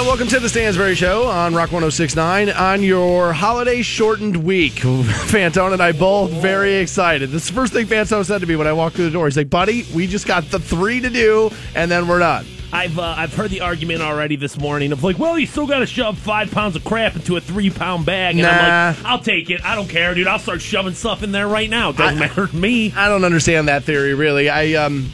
Yeah, welcome to the Stansbury Show on Rock 1069 on your holiday shortened week. Fantone and I both very excited. This is the first thing Fantone said to me when I walked through the door. He's like, buddy, we just got the three to do, and then we're done. I've uh, I've heard the argument already this morning of like, well, you still got to shove five pounds of crap into a three pound bag, and I'm Nah. like, I'll take it. I don't care, dude. I'll start shoving stuff in there right now. It doesn't matter to me. I don't understand that theory, really. I, um,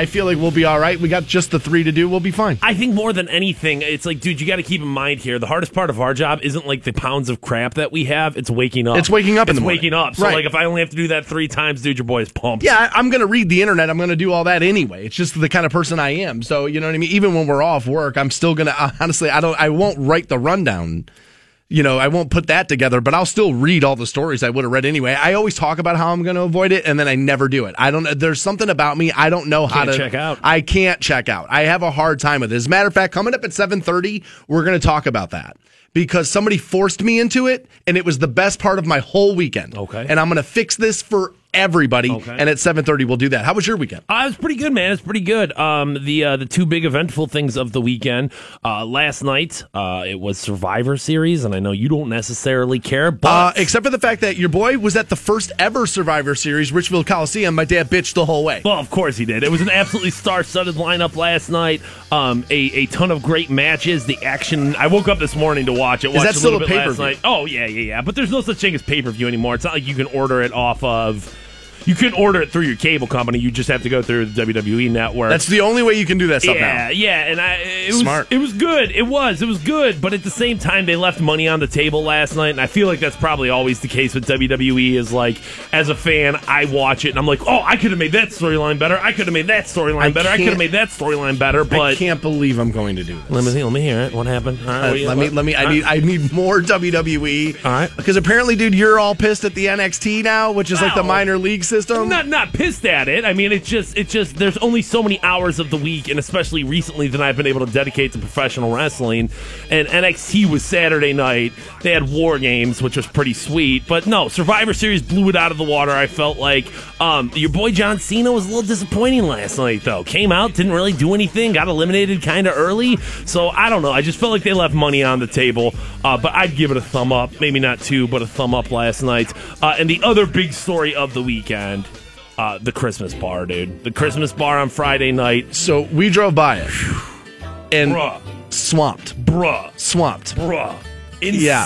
I feel like we'll be all right. We got just the three to do. We'll be fine. I think more than anything, it's like, dude, you got to keep in mind here. The hardest part of our job isn't like the pounds of crap that we have. It's waking up. It's waking up in It's the morning. waking up. So Right. like, if I only have to do that three times, dude, your boy is pumped. Yeah, I'm going to read the internet. I'm going to do all that anyway. It's just the kind of person I am. So, you know what I mean? Even when we're off work, I'm still going to, uh, honestly, I don't, I won't write the rundown. You know, I won't put that together, but I'll still read all the stories I would have read anyway. I always talk about how I'm going to avoid it, and then I never do it. I don't. There's something about me. I don't know how Can't to check out. I can't check out. I have a hard time with it. As a matter of fact, coming up at 7:30, we're going to talk about that because somebody forced me into it, and it was the best part of my whole weekend. Okay. and I'm going to fix this for everybody. Okay. And at 7:30, we'll do that. How was your weekend? Uh, it was pretty good, man. It's pretty good. Um, the uh, the two big eventful things of the weekend. Uh, last night, uh, it was Survivor Series, and I know you don't necessarily care, but Uh, except for the fact that your boy was at the first ever Survivor Series, Richfield Coliseum. My dad bitched the whole way. Well, of course he did. It was an absolutely star-studded lineup last night. Um, a, a ton of great matches. The action. I woke up this morning to watch it. Watched that still a bit pay-per-view? Oh yeah, yeah, yeah. But there's no such thing as pay-per-view anymore. It's not like you can order it off of. You can order it through your cable company. You just have to go through the WWE network. That's the only way you can do that stuff yeah, now. yeah, and I it was Smart. it was good. It was it was good, but at the same time, they left money on the table last night, and I feel like that's probably always the case with WWE. Is like as a fan, I watch it and I'm like, oh, I could have made that storyline better. I could have made that storyline better. I could have made that storyline better. But I can't believe I'm going to do this. let me see, let me hear it. What happened? All right, Uh, what do you- let me let me I need. I need more WWE. All right. Because apparently, dude, you're all pissed at the NXT now, which is like the minor league system. Not not pissed at it. I mean, it's just it's just there's only so many hours of the week, and especially recently that I've been able to dedicate to professional wrestling. And NXT was Saturday night. They had War Games, which was pretty sweet. But no, Survivor Series blew it out of the water. I felt like um, your boy John Cena was a little disappointing last night, though. Came out, didn't really do anything, got eliminated kind of early. So I don't know. I just felt like they left money on the table. Uh, but I'd give it a thumb up, maybe not two, but a thumb up last night. Uh, and the other big story of the weekend. Uh, the Christmas bar, dude. The Christmas bar on Friday night. So we drove by it and Bruh. swamped, Bruh. swamped. Bruh. Yeah.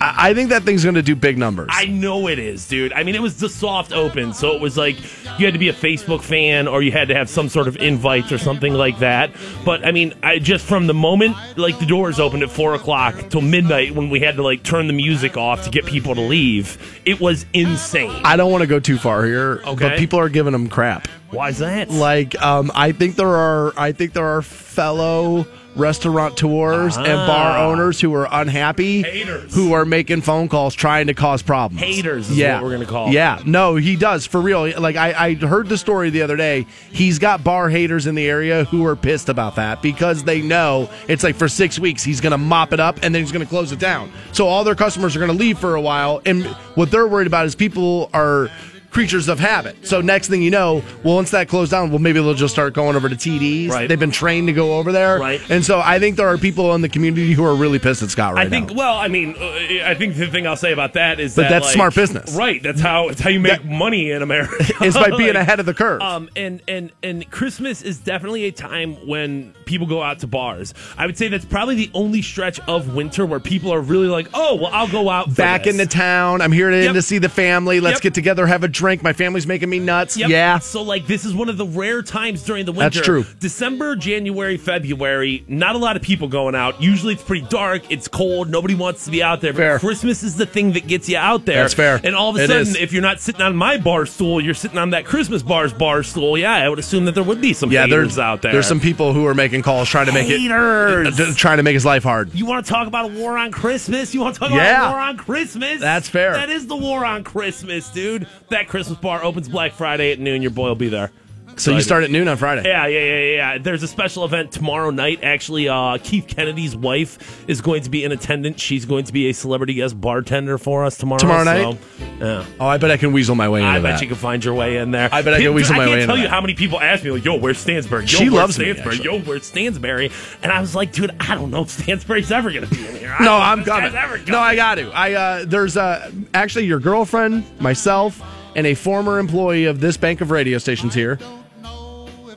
I think that thing's going to do big numbers. I know it is, dude. I mean, it was the soft open, so it was like you had to be a Facebook fan or you had to have some sort of invites or something like that. But I mean, I just from the moment like the doors opened at four o'clock till midnight when we had to like turn the music off to get people to leave, it was insane. I don't want to go too far here, Okay. but people are giving them crap. Why is that? Like, um, I think there are, I think there are fellow restaurateurs and bar Ah. owners who are unhappy, Haters. who are making phone calls trying to cause problems. Haters is yeah, what we're gonna call. Yeah, no, he does for real. Like I, I heard the story the other day. He's got bar haters in the area who are pissed about that because they know it's like for six weeks he's going to mop it up and then he's going to close it down. So all their customers are going to leave for a while, and what they're worried about is people are creatures of habit. So next thing you know, well, once that closed down, well, maybe they'll just start going over to TDs. Right. They've been trained to go over there. Right. And so I think there are people in the community who are really pissed at Scott right I think. now. Well, I mean, uh, I think the thing I'll say about that is But that that's like- smart business. right? That's how it's how you make That- money in America. It's by being Like, ahead of the curve. Um, and and and Christmas is definitely a time when people go out to bars. I would say that's probably the only stretch of winter where people are really like, oh, well, I'll go out Back this. into town. I'm here to, Yep. to see the family. Let's Yep. get together, have a drink. My family's making me nuts. Yep. Yeah. So like this is one of the rare times during the winter. That's true. December, January, February, not a lot of people going out. Usually it's pretty dark, it's cold, nobody wants to be out there. But Fair. Christmas is the thing that gets you out there. That's fair. And all of a It sudden, is. if you're not sitting on my bar stool, you're sitting on that Christmas bar's bar stool. Yeah, I would assume that there would be some Yeah, haters there's out there. There's some people who are making calls trying to make Haters. it, uh, trying to make his life hard. You want to talk about a war on Christmas? You want to talk Yeah. about a war on Christmas? That's fair. That is the war on Christmas, dude. That Christmas bar opens Black Friday at noon. Your boy will be there. So you start at noon on Friday. Yeah, yeah, yeah, yeah. There's a special event tomorrow night. Actually, uh, Keith Kennedy's wife is going to be in attendance. She's going to be a celebrity guest bartender for us tomorrow. Tomorrow so, night? yeah. Oh, I bet I can weasel my way into I bet that. you can find your way in there. I bet I can weasel I my can't tell you that. how many people ask me, like, "Yo, where's Stansbury? Yo, She where's loves me, Stansbury? actually. Yo, where's Stansbury?" And I was like, "Dude, I don't know if Stansbury's ever going to be in here." No, don't know if I'm coming. No, I got to. I uh, there's uh, actually your girlfriend, myself, and a former employee of this bank of radio stations here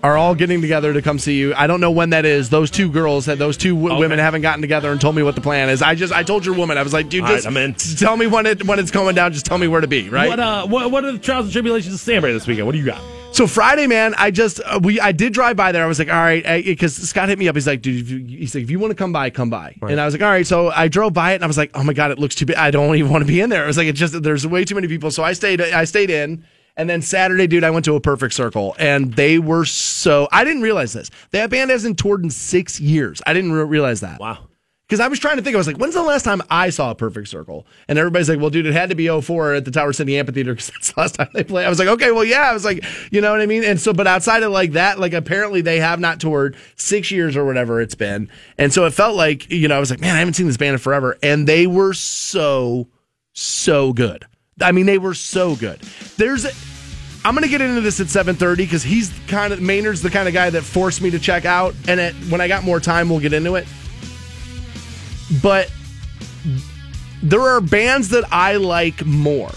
are all getting together to come see you. I don't know when that is. Those two girls, those two w- Okay. women haven't gotten together and told me what the plan is. I just I told your woman I was like, dude, All right, just I'm in. tell me when it when it's going down. Just tell me where to be. Right. What uh, what, what are the trials and tribulations of Stansbury this weekend? What do you got? So Friday, man, I just uh, we I did drive by there. I was like, all right, because Scott hit me up. He's like, dude, if you, he's like, if you want to come by, come by. And I was like, all right. So I drove by it, and I was like, oh my god, it looks too big. I don't even want to be in there. I was like, it just there's way too many people. So I stayed. I stayed in. And then Saturday, dude, I went to a Perfect Circle, and they were so. I didn't realize this. That band hasn't toured in six years. I didn't re- realize that. Wow. Because I was trying to think, I was like, when's the last time I saw a perfect circle? And everybody's like, well, dude, it had to be 04 at the Tower City Amphitheater because that's the last time they played. I was like, okay, well, yeah. I was like, you know what I mean? And so, but outside of like that, like apparently they have not toured six years or whatever it's been. And so it felt like, you know, I was like, man, I haven't seen this band in forever. And they were so, so good. I mean, they were so good. There's a, I'm to get into this at 7:30 because he's kind of Maynard's the kind of guy that forced me to check out, and at, when I got more time, we'll get into it. But there are bands that I like more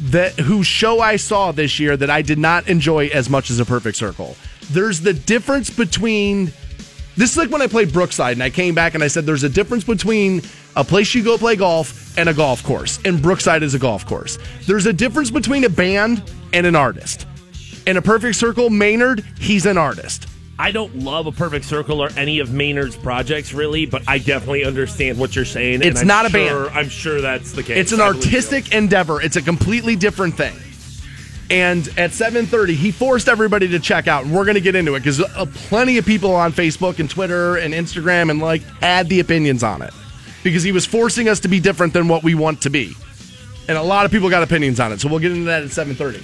that whose show I saw this year that I did not enjoy as much as a Perfect Circle. There's the difference between this is like when I played Brookside and I came back and I said there's a difference between a place you go play golf and a golf course. And Brookside is a golf course. There's a difference between a band and an artist. In a perfect circle, Maynard, he's an artist. I don't love a perfect circle or any of Maynard's projects really, but I definitely understand what you're saying. and It's I'm not a sure- band. I'm sure that's the case. It's an I believe you. artistic endeavor. It's a completely different thing. And at 7:30, he forced everybody to check out, and we're going to get into it because uh, plenty of people on Facebook and Twitter and Instagram and like had the opinions on it because he was forcing us to be different than what we want to be, and a lot of people got opinions on it. So we'll get into that at 7:30.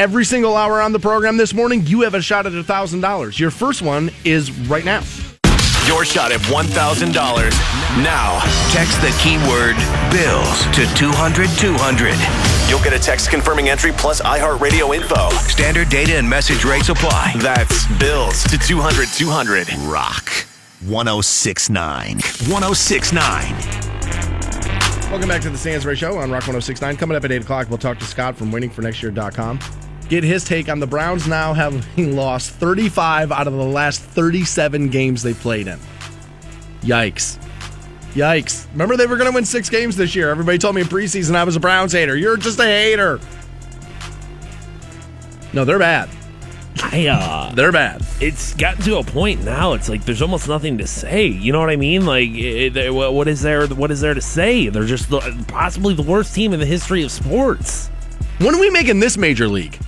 Every single hour on the program this morning, you have a shot at thousand dollars. Your first one is right now. Your shot at $1,000. Now, text the keyword bills to 200 200. You'll get a text confirming entry plus iHeartRadio info. Standard data and message rates apply. That's bills to 200 200. Rock 1069. 1069. Welcome back to the Stansbury Show on Rock 1069. Coming up at 8 o'clock, we'll talk to Scott from waitingfornextyear.com. Get his take on the Browns now having lost 35 out of the last 37 games they played in. Yikes. Yikes. Remember they were going to win six games this year. Everybody told me in preseason I was a Browns hater. You're just a hater. No, they're bad. I uh They're bad. it's gotten to a point now. It's like there's almost nothing to say. You know what I mean? Like, it, it- what is there? What is there to say? They're just the, possibly the worst team in the history of sports. When are we making this major league?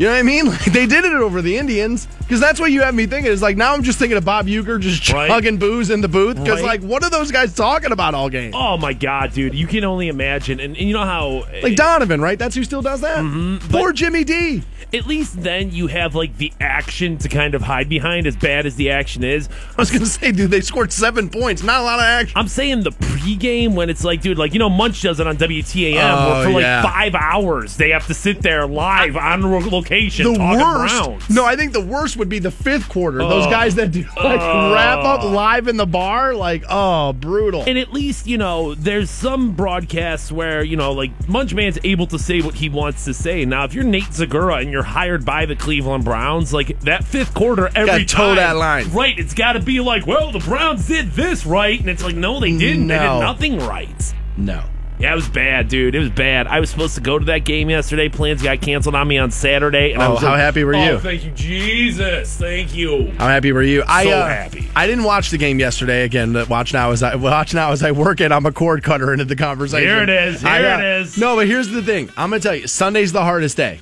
You know what I mean? Like they did it over the Indians because that's what you have me thinking. Is like now I'm just thinking of Bob Uecker just Right. chugging booze in the booth because Right. like what are those guys talking about all game? Oh my god, dude! You can only imagine, and, and you know how Like Donovan, right? That's who still does that. Mm-hmm, Poor Jimmy D. at least then you have like the action to kind of hide behind. As bad as the action is, I was gonna say, dude, they scored seven points. Not a lot of action. I'm saying the pregame when it's like, dude, like you know, Munch does it on WTAM Oh, where for like yeah. five hours they have to sit there live on ro- location The worst. Browns. No, I think the worst would be the fifth quarter. Those Oh. guys that do like Oh. wrap up oh. live in the bar, like oh, brutal. And at least, you know, there's some broadcasts where, you know, like Munchman's able to say what he wants to say. Now, if you're Nate Zegura and you're hired by the Cleveland Browns, like that fifth quarter every Gotta toe time. that line. Right. It's got to be like, well, the Browns did this right. And it's like, no, they didn't. They did nothing right. no. Yeah, it was bad, dude. It was bad. I was supposed to go to that game yesterday. Plans got canceled on me on Saturday. And I Oh, was how like, happy were "Oh, you?" thank you, Jesus. Thank you. How happy were you? I So uh, happy. I didn't watch the game yesterday. Again, but watch now as I watch now as I work it. I'm a cord cutter into the conversation. Here it is. Here I, uh, it is. No, but here's the thing. I'm gonna tell you. Sunday's the hardest day.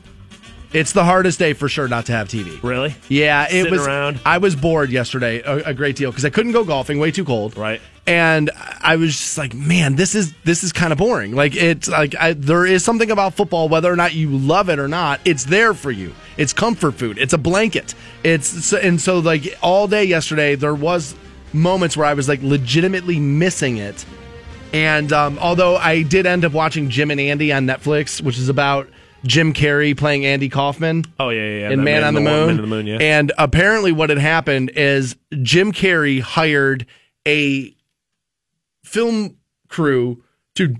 It's the hardest day for sure not to have TV. Really? Yeah, it Sitting was. around? I was bored yesterday a, a great deal because I couldn't go golfing, way too cold. Right. And I was just like, man, this is this is kind of boring. Like it's like I, there is something about football, whether or not you love it or not, it's there for you. It's comfort food. It's a blanket. It's and so like all day yesterday, there was moments where I was like legitimately missing it. And um, although I did end up watching Jim and Andy on Netflix, which is about Jim Carrey playing Andy Kaufman Oh yeah, yeah. yeah. in That Man, on the, Moon. Man on the Moon. Yeah. And apparently, what had happened is Jim Carrey hired a film crew to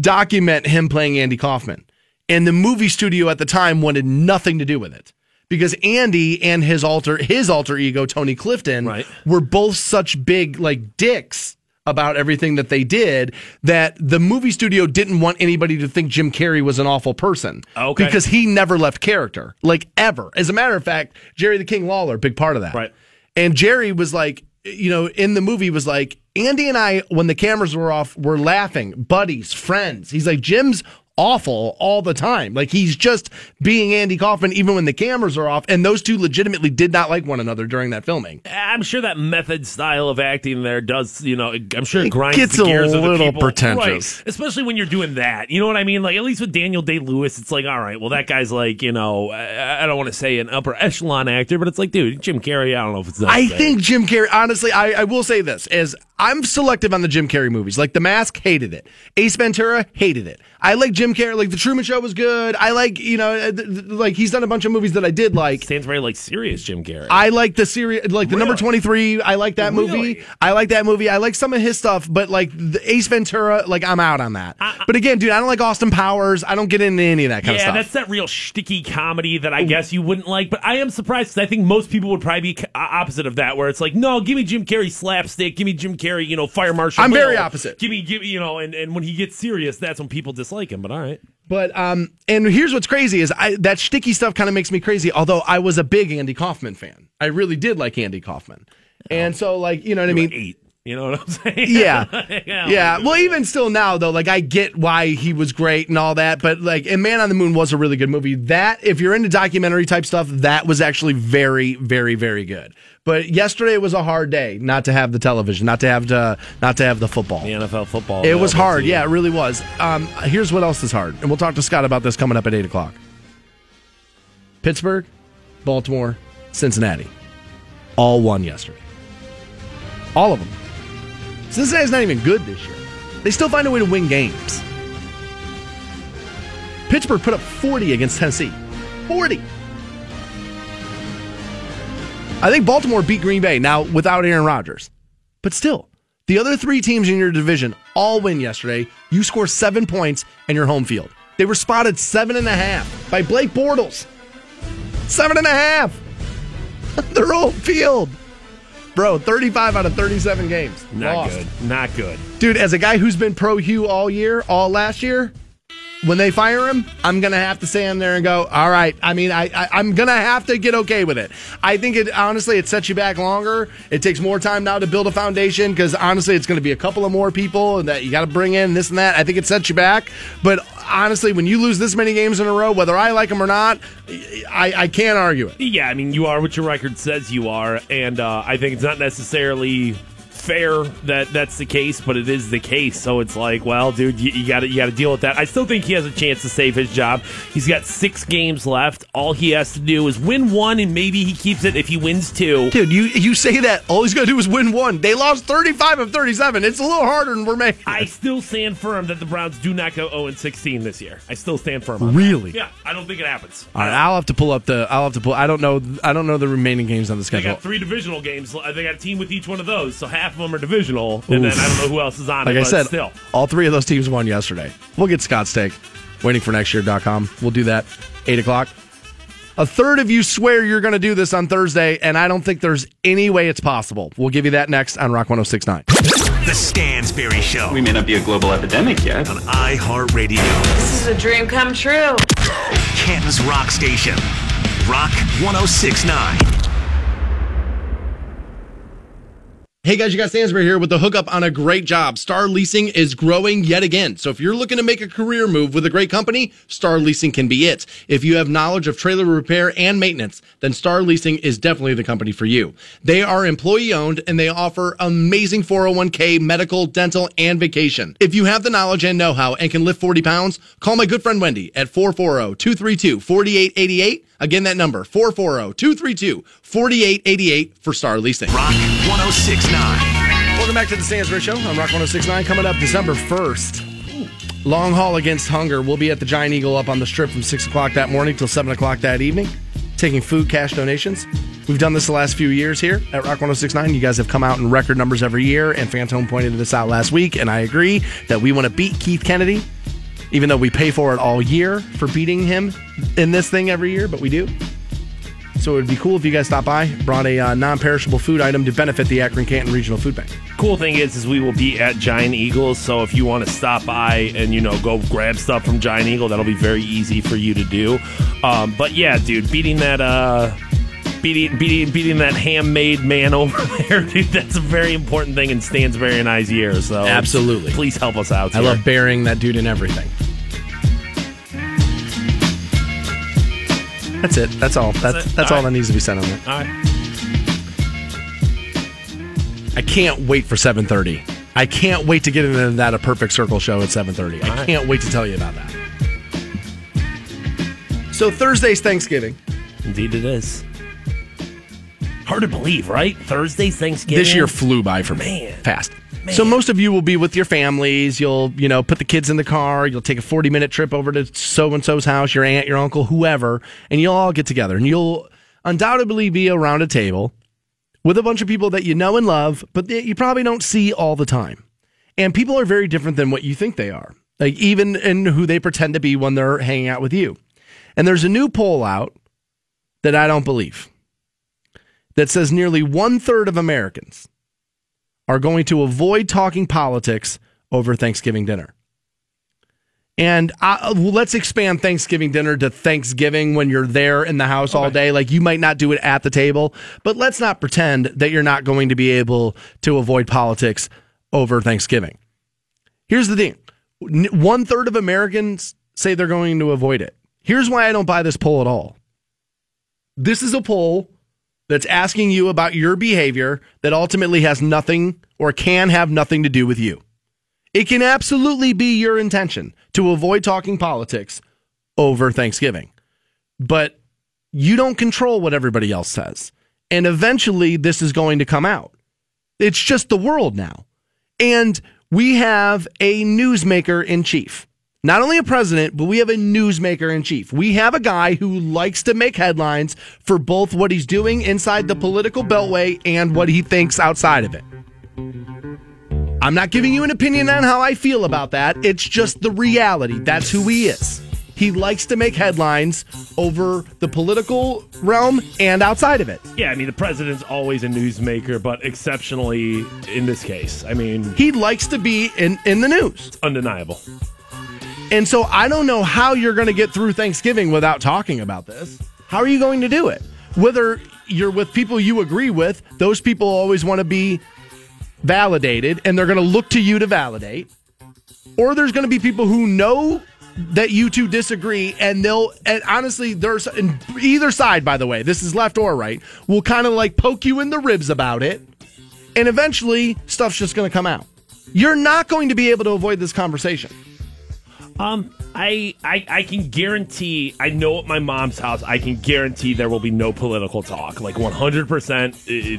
document him playing Andy Kaufman. And the movie studio at the time wanted nothing to do with it. Because Andy and his alter his alter ego, Tony Clifton, Right. were both such big like dicks about everything that they did that the movie studio didn't want anybody to think Jim Carrey was an awful person. Okay. Because he never left character, like ever. As a matter of fact, Jerry the King Lawler, big part of that. Right. And Jerry was like, you know, in the movie was like, Andy and I, when the cameras were off, were laughing, buddies, friends. He's like, Jim's awful all the time. Like he's just being Andy Kaufman even when the cameras are off. And those two legitimately did not like one another during that filming. I'm sure that method style of acting there does, you know, I'm sure it It grinds gets the a gears of the little people. pretentious. Right. Especially when you're doing that. You know what I mean? Like, at least with Daniel Day Lewis, it's like, all right, well, that guy's like, you know, I, I don't want to say an upper echelon actor, but it's like, dude, Jim Carrey, I don't know if it's that I think Jim Carrey, honestly, I, I will say this is I'm selective on the Jim Carrey movies. Like The Mask, hated it. Ace Ventura, hated it. I like Jim Carrey. Like The Truman Show was good. I like, you know, uh, th- th- like he's done a bunch of movies that I did like. stands very like serious Jim Carrey. I like the series, like the number 23. I like that movie. Really? I like that movie. I like some of his stuff, but like the Ace Ventura, like I'm out on that. but again, dude, I don't like Austin Powers. I don't get into any of that kind yeah, of stuff. Yeah, that's that real shticky comedy that I guess you wouldn't like. But I am surprised because I think most people would probably be c- opposite of that, where it's like, no, give me Jim Carrey slapstick, give me Jim Carrey, you know, fire marshal. I'm very opposite. Give me, give me, you know, and, and when he gets serious, that's when people dislike him. But all right, But um, and here's what's crazy is I that sticky stuff kind of makes me crazy. Although I was a big Andy Kaufman fan, I really did like Andy Kaufman, and so like you know what I mean. eight. You know what I'm saying? Yeah, Yeah, yeah. Well, even still now though, like I get why he was great and all that, but like, and Man on the Moon was a really good movie. That if you're into documentary type stuff, that was actually very, very, very good. But yesterday was a hard day not to have the television, not to have to, not to have the football. The NFL football. It was hard. Yeah, it really was. Um, here's what else is hard, and we'll talk to Scott about this coming up at eight o'clock. Pittsburgh, Baltimore, Cincinnati, all won yesterday. All of them. Cincinnati's not even good this year. They still find a way to win games. Pittsburgh put up 40 against Tennessee. 40. I think Baltimore beat Green Bay now without Aaron Rodgers. But still, the other three teams in your division all win yesterday. You score seven points in you're home field. They were spotted seven and a half by Blake Bortles. Seven and a half. Their home field. Bro, 35 out of 37 games. Not Lost. good. Not good. Dude, as a guy who's been pro Hugh all year, all last year, when they fire him, I'm gonna have to stand there and go, all right. I mean, I, I I'm gonna have to get okay with it. I think it honestly it sets you back longer. It takes more time now to build a foundation because honestly, it's gonna be a couple of more people and that you got to bring in this and that. I think it sets you back. But honestly, when you lose this many games in a row, whether I like them or not, I, I can't argue it. Yeah, I mean, you are what your record says you are, and uh, I think it's not necessarily fair that that's the case, but it is the case. So it's like, well, dude, you got to you got to deal with that. I still think he has a chance to save his job. He's got six games left. All he has to do is win one, and maybe he keeps it if he wins two. Dude, you you say that all he's gonna do is win one. They lost 35 of 37. It's a little harder than we're making. I still stand firm that the Browns do not go 0 and 16 this year. I still stand firm. On Really? That. Yeah, I don't think it happens. All right, I'll have to pull up the. I'll have to pull. I don't know. I don't know the remaining games on the schedule. They got three divisional games. They got a team with each one of those, so half of them are divisional, and then I don't know who else is on Like it. Like I said, still. all three of those teams won yesterday. We'll get Scott's take. Waiting for next year.com. We'll do that. Eight o'clock. A third of you swear you're going to do this on Thursday, and I don't think there's any way it's possible. We'll give you that next on Rock 1069. The Stansbury Show We may not be a global epidemic yet. on iHeartRadio, This is a dream come true. Canton's Rock Station. Rock 1069. Hey guys, you got Stansbury here with the hookup on a great job. Star Leasing is growing yet again. So if you're looking to make a career move with a great company, Star Leasing can be it. If you have knowledge of trailer repair and maintenance, then Star Leasing is definitely the company for you. They are employee owned and they offer amazing 401k, medical, dental, and vacation. If you have the knowledge and know-how and can lift 40 pounds, call my good friend Wendy at 440-232-4888. Again, that number, 440-232-4888 for Star Leasing. Rock 1069. Welcome back to the Stansbury Show. I'm Rock 1069. Coming up December 1st. Long haul against hunger. We'll be at the Giant Eagle up on the strip from 6 o'clock that morning till 7 o'clock that evening, taking food cash donations. We've done this the last few years here at Rock 1069. You guys have come out in record numbers every year, and Fantone pointed this out last week, and I agree that we want to beat Keith Kennedy, even though we pay for it all year for beating him in this thing every year, but we do. So it would be cool if you guys stopped by, brought a uh, non-perishable food item to benefit the Akron Canton Regional Food Bank. Cool thing is, is we will be at Giant Eagles. So if you want to stop by and you know go grab stuff from Giant Eagle, that'll be very easy for you to do. Um, but yeah, dude, beating that. Uh, Beating, beating, beating that handmade man over there, dude. That's a very important thing in Stansbury and I's year. So Absolutely. please help us out. I here. love burying that dude in everything. That's it. That's all. That's it. that's, All all, right. that needs to be said on that. All right. I can't wait for 7:30. I can't wait to get into that a perfect circle show at 7:30. I right. can't wait to tell you about that. So Thursday's Thanksgiving. Indeed, it is. Hard to believe, right? Thursday's Thanksgiving. This year flew by for me. Man. Fast. So most of you will be with your families. You'll, you know, put the kids in the car. You'll take a 40 minute trip over to so and so's house, your aunt, your uncle, whoever, and you'll all get together and you'll undoubtedly be around a table with a bunch of people that you know and love, but that you probably don't see all the time. And people are very different than what you think they are, like even in who they pretend to be when they're hanging out with you. And there's a new poll out that I don't believe that says nearly one third of Americans are going to avoid talking politics over Thanksgiving dinner. And I, let's expand Thanksgiving dinner to Thanksgiving when you're there in the house all day. Like you might not do it at the table, but let's not pretend that you're not going to be able to avoid politics over Thanksgiving. Here's the thing one third of Americans say they're going to avoid it. Here's why I don't buy this poll at all. This is a poll that's asking you about your behavior that ultimately has nothing or can have nothing to do with you. It can absolutely be your intention to avoid talking politics over Thanksgiving, but you don't control what everybody else says. And eventually, this is going to come out. It's just the world now. And we have a newsmaker in chief. Not only a president, but we have a newsmaker in chief. We have a guy who likes to make headlines for both what he's doing inside the political beltway and what he thinks outside of it. I'm not giving you an opinion on how I feel about that. It's just the reality. That's who he is. He likes to make headlines over the political realm and outside of it. Yeah, I mean, the president's always a newsmaker, but exceptionally in this case. I mean, He likes to be in, in the news. It's undeniable. And so I don't know how you're going to get through Thanksgiving without talking about this. How are you going to do it? Whether you're with people you agree with, those people always want to be validated and they're going to look to you to validate. Or there's going to be people who know that you two disagree and they'll and honestly there's either side by the way this is left or right will kind of like poke you in the ribs about it and eventually stuff's just going to come out you're not going to be able to avoid this conversation Um, I, I I can guarantee. I know at my mom's house, I can guarantee there will be no political talk. Like one hundred percent,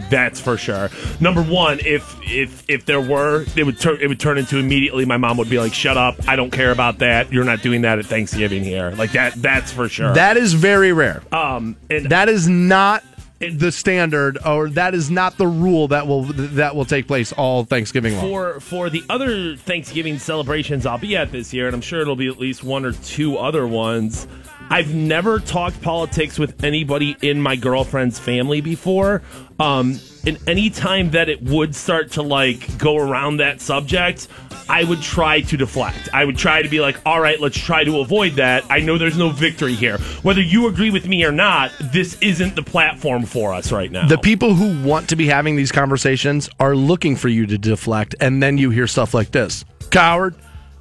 that's for sure. Number one, if if if there were, it would turn it would turn into immediately. My mom would be like, "Shut up! I don't care about that. You're not doing that at Thanksgiving here." Like that. That's for sure. That is very rare. um, and That is not the standard, or that is not the rule that will that will take place all Thanksgiving long. for for the other Thanksgiving celebrations I'll be at this year, and I'm sure it'll be at least one or two other ones. I've never talked politics with anybody in my girlfriend's family before. Um, and any time that it would start to like go around that subject, I would try to deflect. I would try to be like, all right, let's try to avoid that. I know there's no victory here. Whether you agree with me or not, this isn't the platform for us right now. The people who want to be having these conversations are looking for you to deflect, and then you hear stuff like this Coward.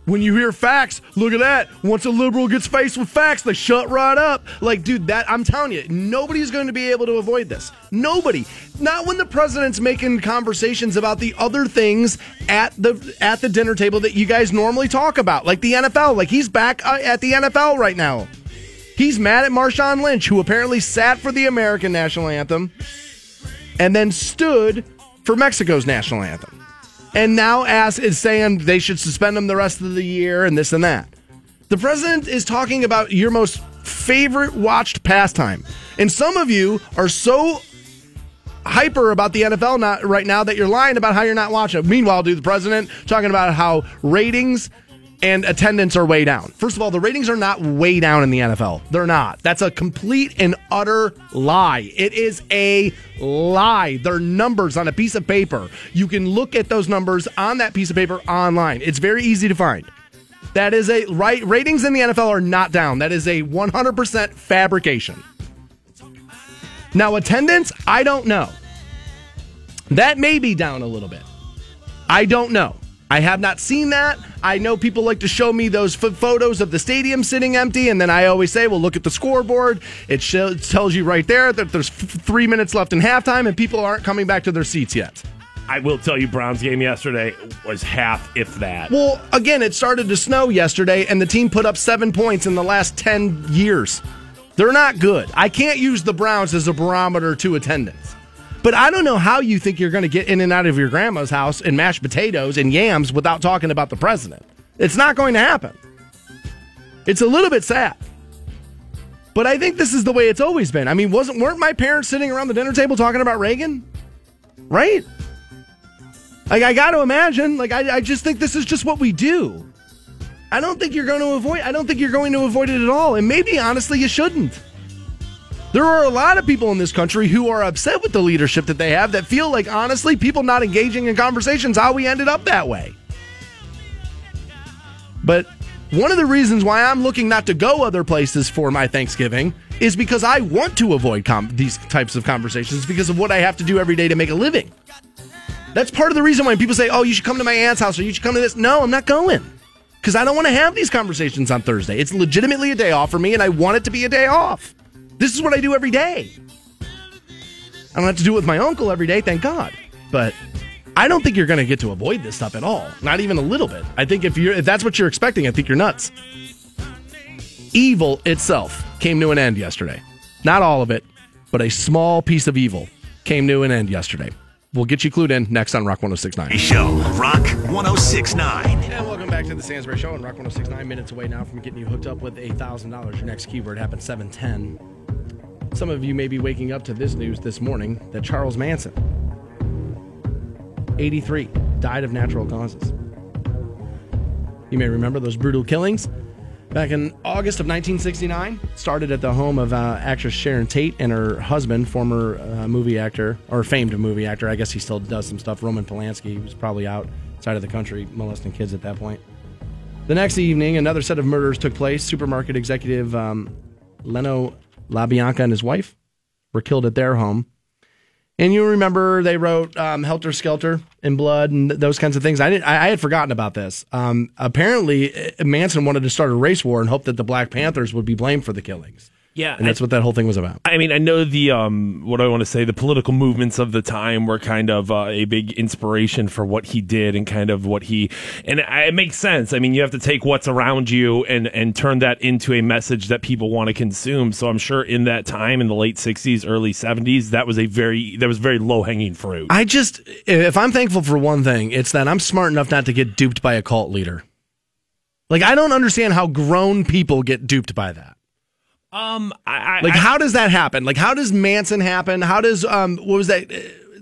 When you hear facts, look at that. Once a liberal gets faced with facts, they shut right up. Like, dude, that I'm telling you, nobody's going to be able to avoid this. Nobody. Not when the president's making conversations about the other things at the at the dinner table that you guys normally talk about, like the NFL. Like he's back uh, at the NFL right now. He's mad at Marshawn Lynch, who apparently sat for the American national anthem and then stood for Mexico's national anthem. And now ask is saying they should suspend him the rest of the year and this and that. The president is talking about your most favorite watched pastime. And some of you are so hyper about the NFL not right now that you're lying about how you're not watching. Meanwhile, dude, the president talking about how ratings and attendance are way down. First of all, the ratings are not way down in the NFL. They're not. That's a complete and utter lie. It is a lie. They're numbers on a piece of paper. You can look at those numbers on that piece of paper online. It's very easy to find. That is a right ratings in the NFL are not down. That is a 100% fabrication. Now attendance, I don't know. That may be down a little bit. I don't know. I have not seen that. I know people like to show me those f- photos of the stadium sitting empty, and then I always say, well, look at the scoreboard. It shows, tells you right there that there's f- three minutes left in halftime, and people aren't coming back to their seats yet. I will tell you, Browns game yesterday was half, if that. Well, again, it started to snow yesterday, and the team put up seven points in the last 10 years. They're not good. I can't use the Browns as a barometer to attendance. But I don't know how you think you're going to get in and out of your grandma's house and mashed potatoes and yams without talking about the president. It's not going to happen. It's a little bit sad. But I think this is the way it's always been. I mean, wasn't weren't my parents sitting around the dinner table talking about Reagan? Right? Like I got to imagine. Like I, I just think this is just what we do. I don't think you're going to avoid. I don't think you're going to avoid it at all. And maybe honestly, you shouldn't. There are a lot of people in this country who are upset with the leadership that they have that feel like, honestly, people not engaging in conversations, how we ended up that way. But one of the reasons why I'm looking not to go other places for my Thanksgiving is because I want to avoid com- these types of conversations because of what I have to do every day to make a living. That's part of the reason why people say, oh, you should come to my aunt's house or you should come to this. No, I'm not going because I don't want to have these conversations on Thursday. It's legitimately a day off for me and I want it to be a day off. This is what I do every day. I don't have to do it with my uncle every day, thank God. But I don't think you're going to get to avoid this stuff at all. Not even a little bit. I think if you are if that's what you're expecting, I think you're nuts. Evil itself came to an end yesterday. Not all of it, but a small piece of evil came to an end yesterday. We'll get you clued in next on Rock 1069. Show Rock 1069. And welcome back to the Stansbury Show on Rock 1069. Minutes away now from getting you hooked up with $1,000. Your next keyword happens 710. Some of you may be waking up to this news this morning that Charles Manson, 83, died of natural causes. You may remember those brutal killings back in August of 1969. Started at the home of uh, actress Sharon Tate and her husband, former uh, movie actor, or famed movie actor. I guess he still does some stuff. Roman Polanski. Was probably outside of the country molesting kids at that point. The next evening, another set of murders took place. Supermarket executive um, Leno LaBianca and his wife were killed at their home. And you remember they wrote um, "Helter Skelter" in blood and those kinds of things. I didn't. I, I had forgotten about this. Um, apparently, uh, Manson wanted to start a race war and hoped that the Black Panthers would be blamed for the killings. Yeah, and that's what that whole thing was about. I mean, I know the um, what do I want to say. The political movements of the time were kind of uh, a big inspiration for what he did and kind of what he. And it makes sense. I mean, you have to take what's around you and and turn that into a message that people want to consume. So I'm sure in that time, in the late '60s, early '70s, that was a very that was very low hanging fruit. I just, if I'm thankful for one thing, it's that I'm smart enough not to get duped by a cult leader. Like I don't understand how grown people get duped by that. Um, I, I Like, how does that happen? Like, how does Manson happen? How does um, what was that?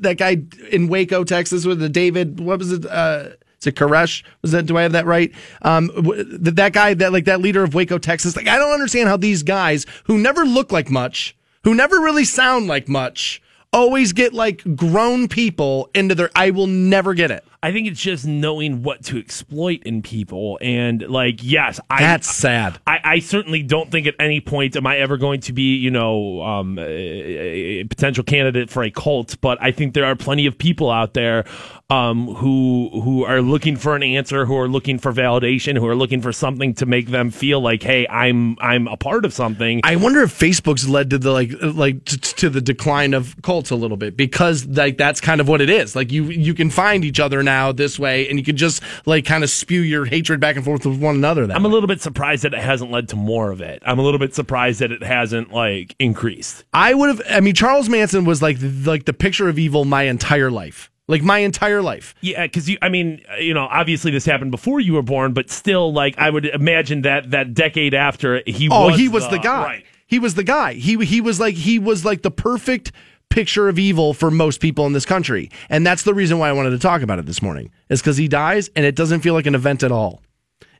That guy in Waco, Texas, with the David. What was it? Uh, is it Koresh? Was that? Do I have that right? Um, w- th- that guy, that like that leader of Waco, Texas. Like, I don't understand how these guys who never look like much, who never really sound like much, always get like grown people into their. I will never get it. I think it's just knowing what to exploit in people. And like, yes, I, That's sad. I, I certainly don't think at any point am I ever going to be, you know, um, a, a potential candidate for a cult. But I think there are plenty of people out there um, who who are looking for an answer, who are looking for validation, who are looking for something to make them feel like, hey, I'm I'm a part of something. I wonder if Facebook's led to the like like t- to the decline of cults a little bit because like that's kind of what it is. Like you you can find each other now this way, and you can just like kind of spew your hatred back and forth with one another. That I'm a little bit surprised that it hasn't led to more of it. I'm a little bit surprised that it hasn't like increased. I would have. I mean, Charles Manson was like like the picture of evil my entire life. Like my entire life. Yeah, because you, I mean, you know, obviously this happened before you were born, but still, like, I would imagine that that decade after he Oh, was he was the, guy. Right. He was the guy. He he was like he was like the perfect picture of evil for most people in this country. And that's the reason why I wanted to talk about it this morning. Is cuz he dies and it doesn't feel like an event at all.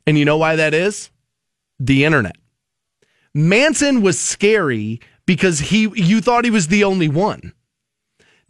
And you know why that is? The internet. Manson was scary because he you thought he was the only one.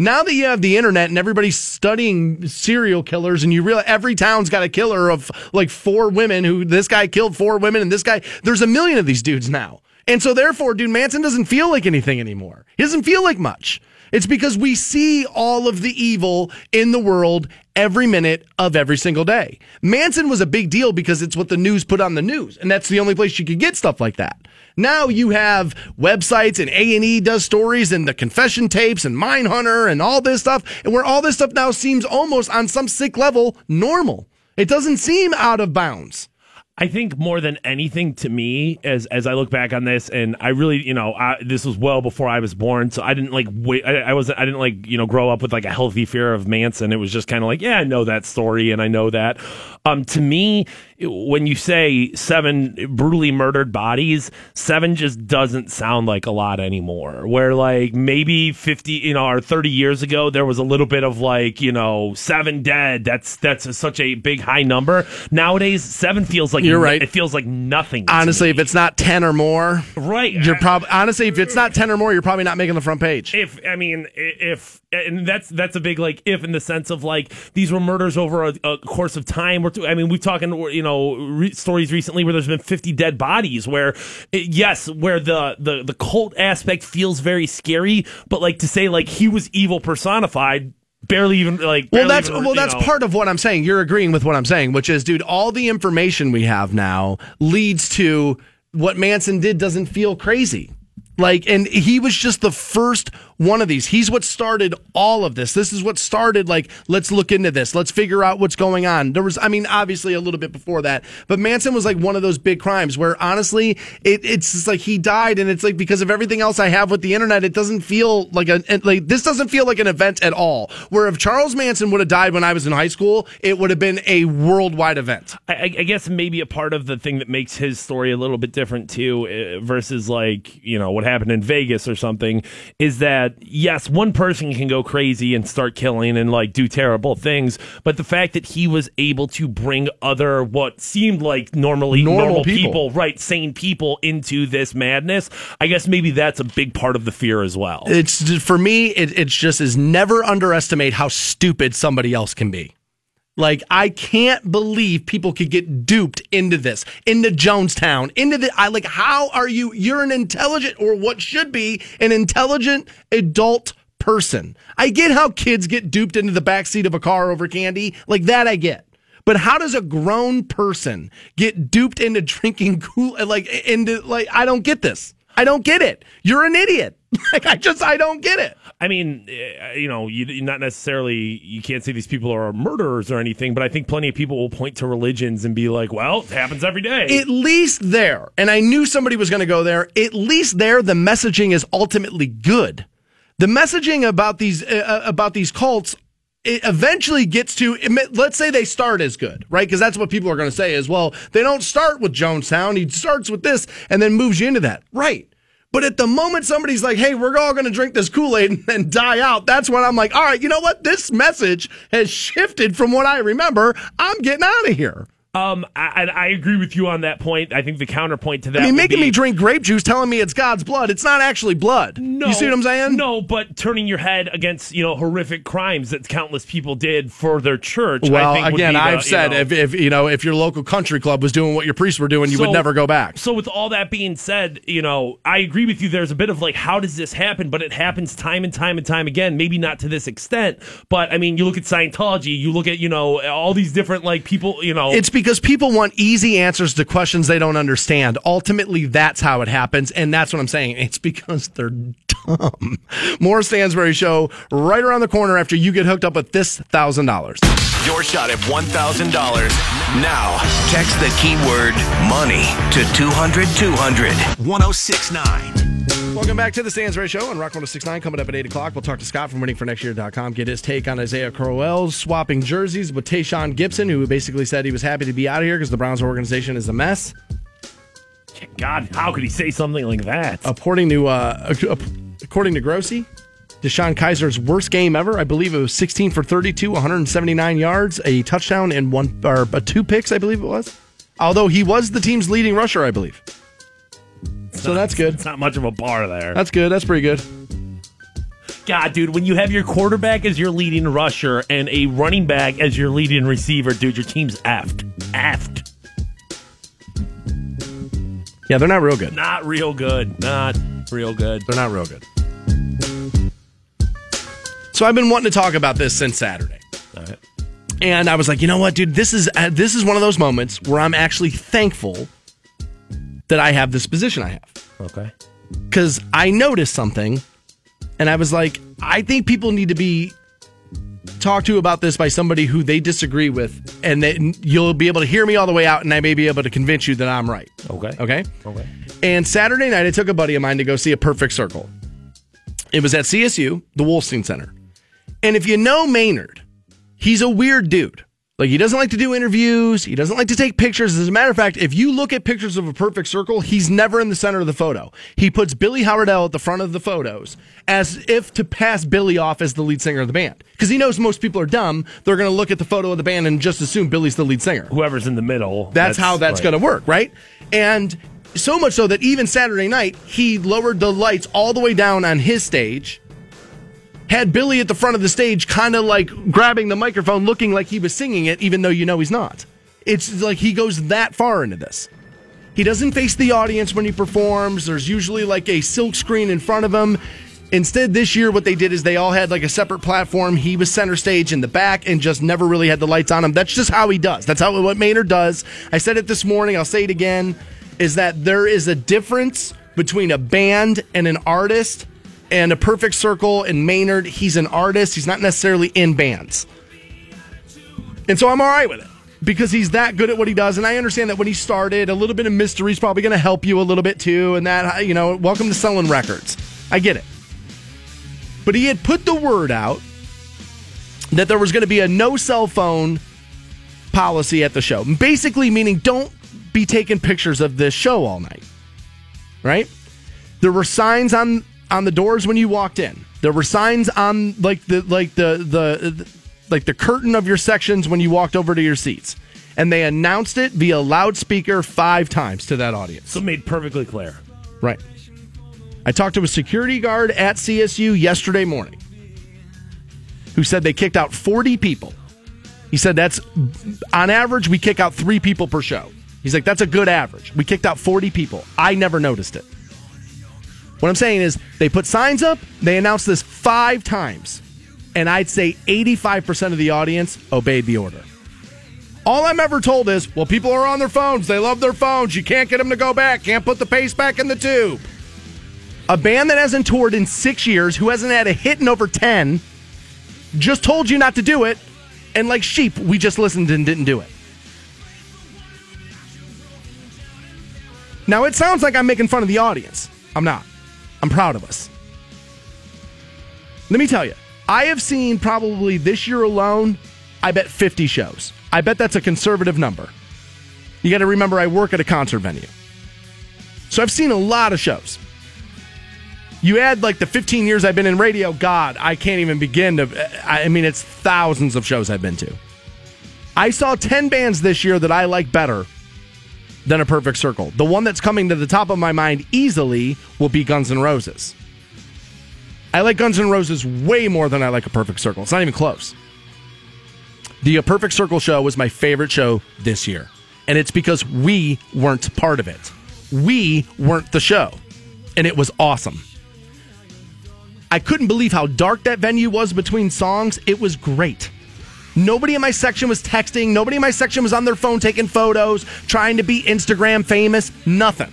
Now that you have the internet and everybody's studying serial killers, and you realize every town's got a killer of like four women who this guy killed four women, and this guy, there's a million of these dudes now. And so, therefore, dude, Manson doesn't feel like anything anymore. He doesn't feel like much. It's because we see all of the evil in the world every minute of every single day. Manson was a big deal because it's what the news put on the news, and that's the only place you could get stuff like that. Now you have websites and A&E does stories and the confession tapes and Mindhunter and all this stuff, and where all this stuff now seems almost on some sick level normal. It doesn't seem out of bounds. I think more than anything to me, as as I look back on this, and I really, you know, I, this was well before I was born, so I didn't like wait. I, I wasn't. I didn't like you know grow up with like a healthy fear of Manson. It was just kind of like, yeah, I know that story, and I know that. Um, to me, when you say seven brutally murdered bodies, seven just doesn't sound like a lot anymore. Where like maybe fifty, you know, or thirty years ago, there was a little bit of like, you know, seven dead. That's that's a, such a big high number. Nowadays, seven feels like You're right. It feels like nothing. Honestly, if it's not 10 or more, right, you're probably honestly if it's not 10 or more, you're probably not making the front page. if I mean if and that's that's a big like if in the sense of like these were murders over a, a course of time. We're t- I mean we've talking you know re- stories recently where there's been 50 dead bodies where it, yes where the the the cult aspect feels very scary, but like to say like he was evil personified. Barely even like Well, that's even, well, that's know. part of what I'm saying. You're agreeing with what I'm saying, which is, dude, all the information we have now leads to what Manson did doesn't feel crazy. Like, and he was just the first one of these. He's what started all of this. This is what started, like, let's look into this. Let's figure out what's going on. There was, I mean, obviously a little bit before that, but Manson was like one of those big crimes where honestly, it, it's just like he died and it's like because of everything else I have with the internet, it doesn't feel like a, like, this doesn't feel like an event at all. Where if Charles Manson would have died when I was in high school, it would have been a worldwide event. I, I guess maybe a part of the thing that makes his story a little bit different too, uh, versus like you know what happened in Vegas or something, is that yes, one person can go crazy and start killing and like do terrible things, but the fact that he was able to bring other what seemed like normally Normal normal, people. people. right, sane people into this madness, I guess maybe that's a big part of the fear as well. It's for me, it, it's just is never underestimate how stupid somebody else can be. Like I can't believe people could get duped into this, into Jonestown, into the. I like. How are you? You're an intelligent, or what should be an intelligent adult person. I get how kids get duped into the backseat of a car over candy, like that. I get. But how does a grown person get duped into drinking cool? Like into like I don't get this. I don't get it. You're an idiot. Like I just I don't get it. I mean, eh, you know, you not necessarily you can't say these people are murderers or anything, but I think plenty of people will point to religions and be like, "Well, it happens every day." At least there, and I knew somebody was going to go there. At least there, the messaging is ultimately good. The messaging about these uh, about these cults it eventually gets to let's say they start as good, right? Because that's what people are going to say as well. They don't start with Jonestown. He starts with this and then moves you into that, right? But at the moment somebody's like, hey, we're all going to drink this Kool Aid and die out, that's when I'm like, all right, you know what? This message has shifted from what I remember. I'm getting out of here. Um, I, I agree with you on that point. I think the counterpoint to that. I mean, making be, me drink grape juice, telling me it's God's blood. It's not actually blood. No, you see what I'm saying? No, but turning your head against you know horrific crimes that countless people did for their church. I Well, think would again, the, I've said know- if, if you know if your local country club was doing what your priests were doing, you So- would never go back. So, with all that being said, you know, I agree with you. There's a bit of like, how does this happen? But it happens time and time and time again. Maybe not to this extent, but I mean, you look at Scientology, you look at you know all these different like people, you know, It's because people want easy answers to questions they don't understand. Ultimately, that's how it happens, and that's what I'm saying. It's because they're dumb. More Stansbury Show right around the corner after you get hooked up with this thousand dollars. Your shot at $1,000. Now, text the keyword money to 200 200. 1069. Welcome back to the Stansbury Show on Rock 1069. Coming up at 8 o'clock, we'll talk to Scott from waitingfornextyear.com, get his take on Isaiah Crowell swapping jerseys with Tashaun Gipson, who basically said he was happy to be out of here because the Browns organization is a mess. God, how could he say something like that? According to uh, according to Grossi, DeShone Kizer's worst game ever. I believe it was 16 for 32, 179 yards, a touchdown, and one or uh, two picks. I believe it was. Although he was the team's leading rusher, I believe. So that's good. It's not much of a bar there. That's good. That's pretty good. God, dude, when you have your quarterback as your leading rusher and a running back as your leading receiver, dude, your team's effed. Effed. Yeah, they're not real good. Not real good. Not real good. They're not real good. So I've been wanting to talk about this since Saturday. All right. And I was like, you know what, dude? This is uh, this is one of those moments where I'm actually thankful that I have this position I have Okay. because I noticed something, and I was like, I think people need to be talked to about this by somebody who they disagree with, and then you'll be able to hear me all the way out, and I may be able to convince you that I'm right. Okay. Okay. Okay. And Saturday night, I took a buddy of mine to go see a Perfect Circle. It was at CSU, the Wolstein Center. And if you know Maynard, he's a weird dude. Like, he doesn't like to do interviews. He doesn't like to take pictures. As a matter of fact, if you look at pictures of a perfect circle, he's never in the center of the photo. He puts Billy Howerdel at the front of the photos as if to pass Billy off as the lead singer of the band. Because he knows most people are dumb. They're going to look at the photo of the band and just assume Billy's the lead singer. Whoever's in the middle. That's, how that's right. going to work, right? And so much so that even Saturday night, he lowered the lights all the way down on his stage, had Billy at the front of the stage, kind of like grabbing the microphone, looking like he was singing it, even though you know he's not. It's like he goes that far into this. He doesn't face the audience when he performs. There's usually like a silk screen in front of him. Instead, this year, what they did is they all had like a separate platform. He was center stage in the back and just never really had the lights on him. That's just how he does. That's how what Maynard does. I said it this morning. I'll say it again. Is that there is a difference between a band and an artist, and a perfect circle and Maynard. He's an artist. He's not necessarily in bands, and so I'm all right with it because he's that good at what he does. And I understand that when he started, a little bit of mystery is probably going to help you a little bit too. And that, you know, welcome to selling records. I get it. But he had put the word out that there was going to be a no cell phone policy at the show. Basically, meaning don't be taking pictures of this show all night. Right? There were signs on on the doors when you walked in. There were signs on like the like the the, the like the curtain of your sections when you walked over to your seats. And they announced it via loudspeaker five times to that audience. So made perfectly clear. Right. I talked to a security guard at CSU yesterday morning who said they kicked out 40 people. He said that's on average, we kick out three people per show. He's like, that's a good average. We kicked out 40 people. I never noticed it. What I'm saying is, they put signs up, they announced this five times, and I'd say 85% of the audience obeyed the order. All I'm ever told is, well, people are on their phones. They love their phones. You can't get them to go back. Can't put the pace back in the tube. A band that hasn't toured in six years, who hasn't had a hit in over 10, just told you not to do it. And like sheep, we just listened and didn't do it. Now, it sounds like I'm making fun of the audience. I'm not. I'm proud of us. Let me tell you, I have seen probably this year alone, I bet 50 shows. I bet that's a conservative number. You got to remember, I work at a concert venue. So I've seen a lot of shows. You add like the 15 years I've been in radio, God, I can't even begin to. I mean, it's thousands of shows I've been to. I saw 10 bands this year that I like better than a perfect circle. The one that's coming to the top of my mind easily will be Guns N' Roses. I like Guns N' Roses way more than I like a perfect circle. It's not even close. The A Perfect Circle show was my favorite show this year. And it's because we weren't part of it. We weren't the show. And it was awesome. I couldn't believe how dark that venue was between songs. It was great. Nobody in my section was texting. Nobody in my section was on their phone taking photos, trying to be Instagram famous. Nothing.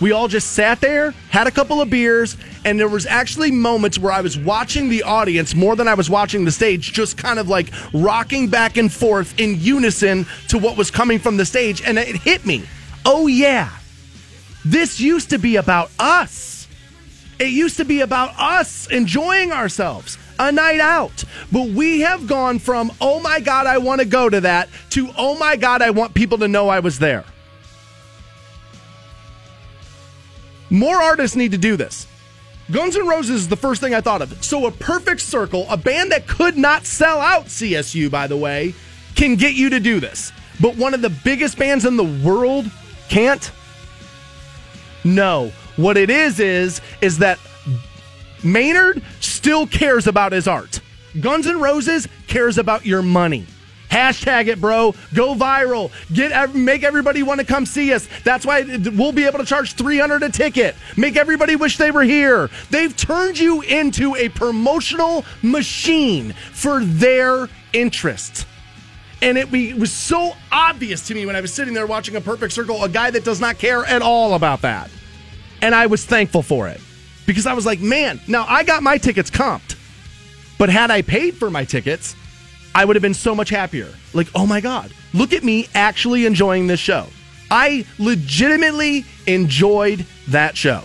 We all just sat there, had a couple of beers, and there was actually moments where I was watching the audience more than I was watching the stage, just kind of like rocking back and forth in unison to what was coming from the stage, and it hit me. Oh yeah. This used to be about us. It used to be about us enjoying ourselves, a night out. But we have gone from, oh my God, I want to go to that, to, oh my God, I want people to know I was there. More artists need to do this. Guns N' Roses is the first thing I thought of. So, a perfect circle, a band that could not sell out CSU, by the way, can get you to do this. But one of the biggest bands in the world can't? No. What it is is is that Maynard still cares about his art. Guns N' Roses cares about your money. Hashtag it, bro. Go viral. Get make everybody want to come see us. That's why we'll be able to charge 300 a ticket. Make everybody wish they were here. They've turned you into a promotional machine for their interest. And it, it was so obvious to me when I was sitting there watching a perfect circle, a guy that does not care at all about that. And I was thankful for it because I was like, man, now I got my tickets comped. But had I paid for my tickets, I would have been so much happier. Like, oh my God, look at me actually enjoying this show. I legitimately enjoyed that show.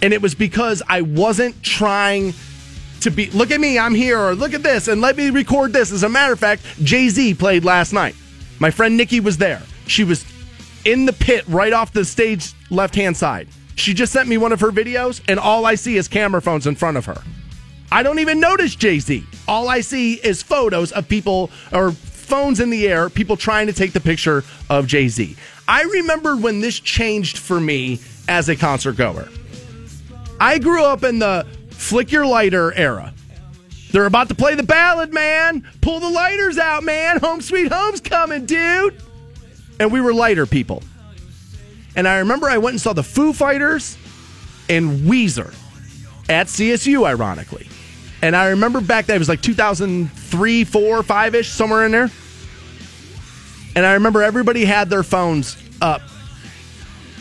And it was because I wasn't trying to be, look at me, I'm here, or look at this, and let me record this. As a matter of fact, Jay Z played last night. My friend Nikki was there. She was in the pit right off the stage left hand side. She just sent me one of her videos, and all I see is camera phones in front of her. I don't even notice Jay Z. All I see is photos of people or phones in the air, people trying to take the picture of Jay Z. I remember when this changed for me as a concert goer. I grew up in the flick your lighter era. They're about to play the ballad, man. Pull the lighters out, man. Home Sweet Home's coming, dude. And we were lighter people. And I remember I went and saw the Foo Fighters and Weezer at CSU, ironically. And I remember back then, it was like 2003, 4, 5 ish, somewhere in there. And I remember everybody had their phones up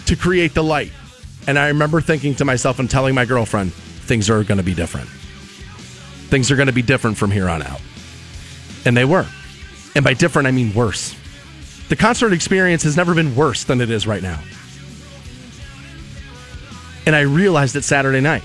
to create the light. And I remember thinking to myself and telling my girlfriend, things are going to be different. Things are going to be different from here on out. And they were. And by different, I mean worse. The concert experience has never been worse than it is right now. And I realized it Saturday night.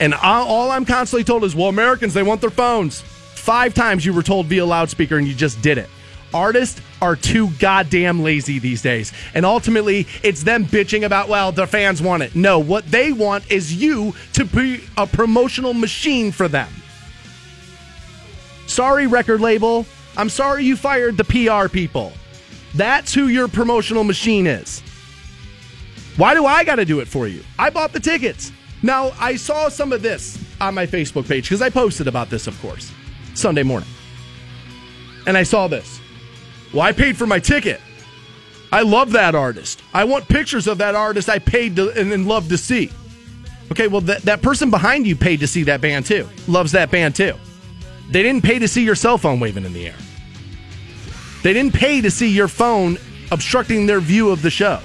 And all I'm constantly told is, well, Americans, they want their phones. Five times you were told via loudspeaker and you just did it. Artists are too goddamn lazy these days. And ultimately, it's them bitching about, well, the fans want it. No, what they want is you to be a promotional machine for them. Sorry, record label. I'm sorry you fired the PR people. That's who your promotional machine is. Why do I got to do it for you? I bought the tickets. Now, I saw some of this on my Facebook page because I posted about this, of course, Sunday morning. And I saw this. Well, I paid for my ticket. I love that artist. I want pictures of that artist I paid to, and, and love to see. Okay, well, that, that person behind you paid to see that band too, loves that band too. They didn't pay to see your cell phone waving in the air. They didn't pay to see your phone obstructing their view of the show.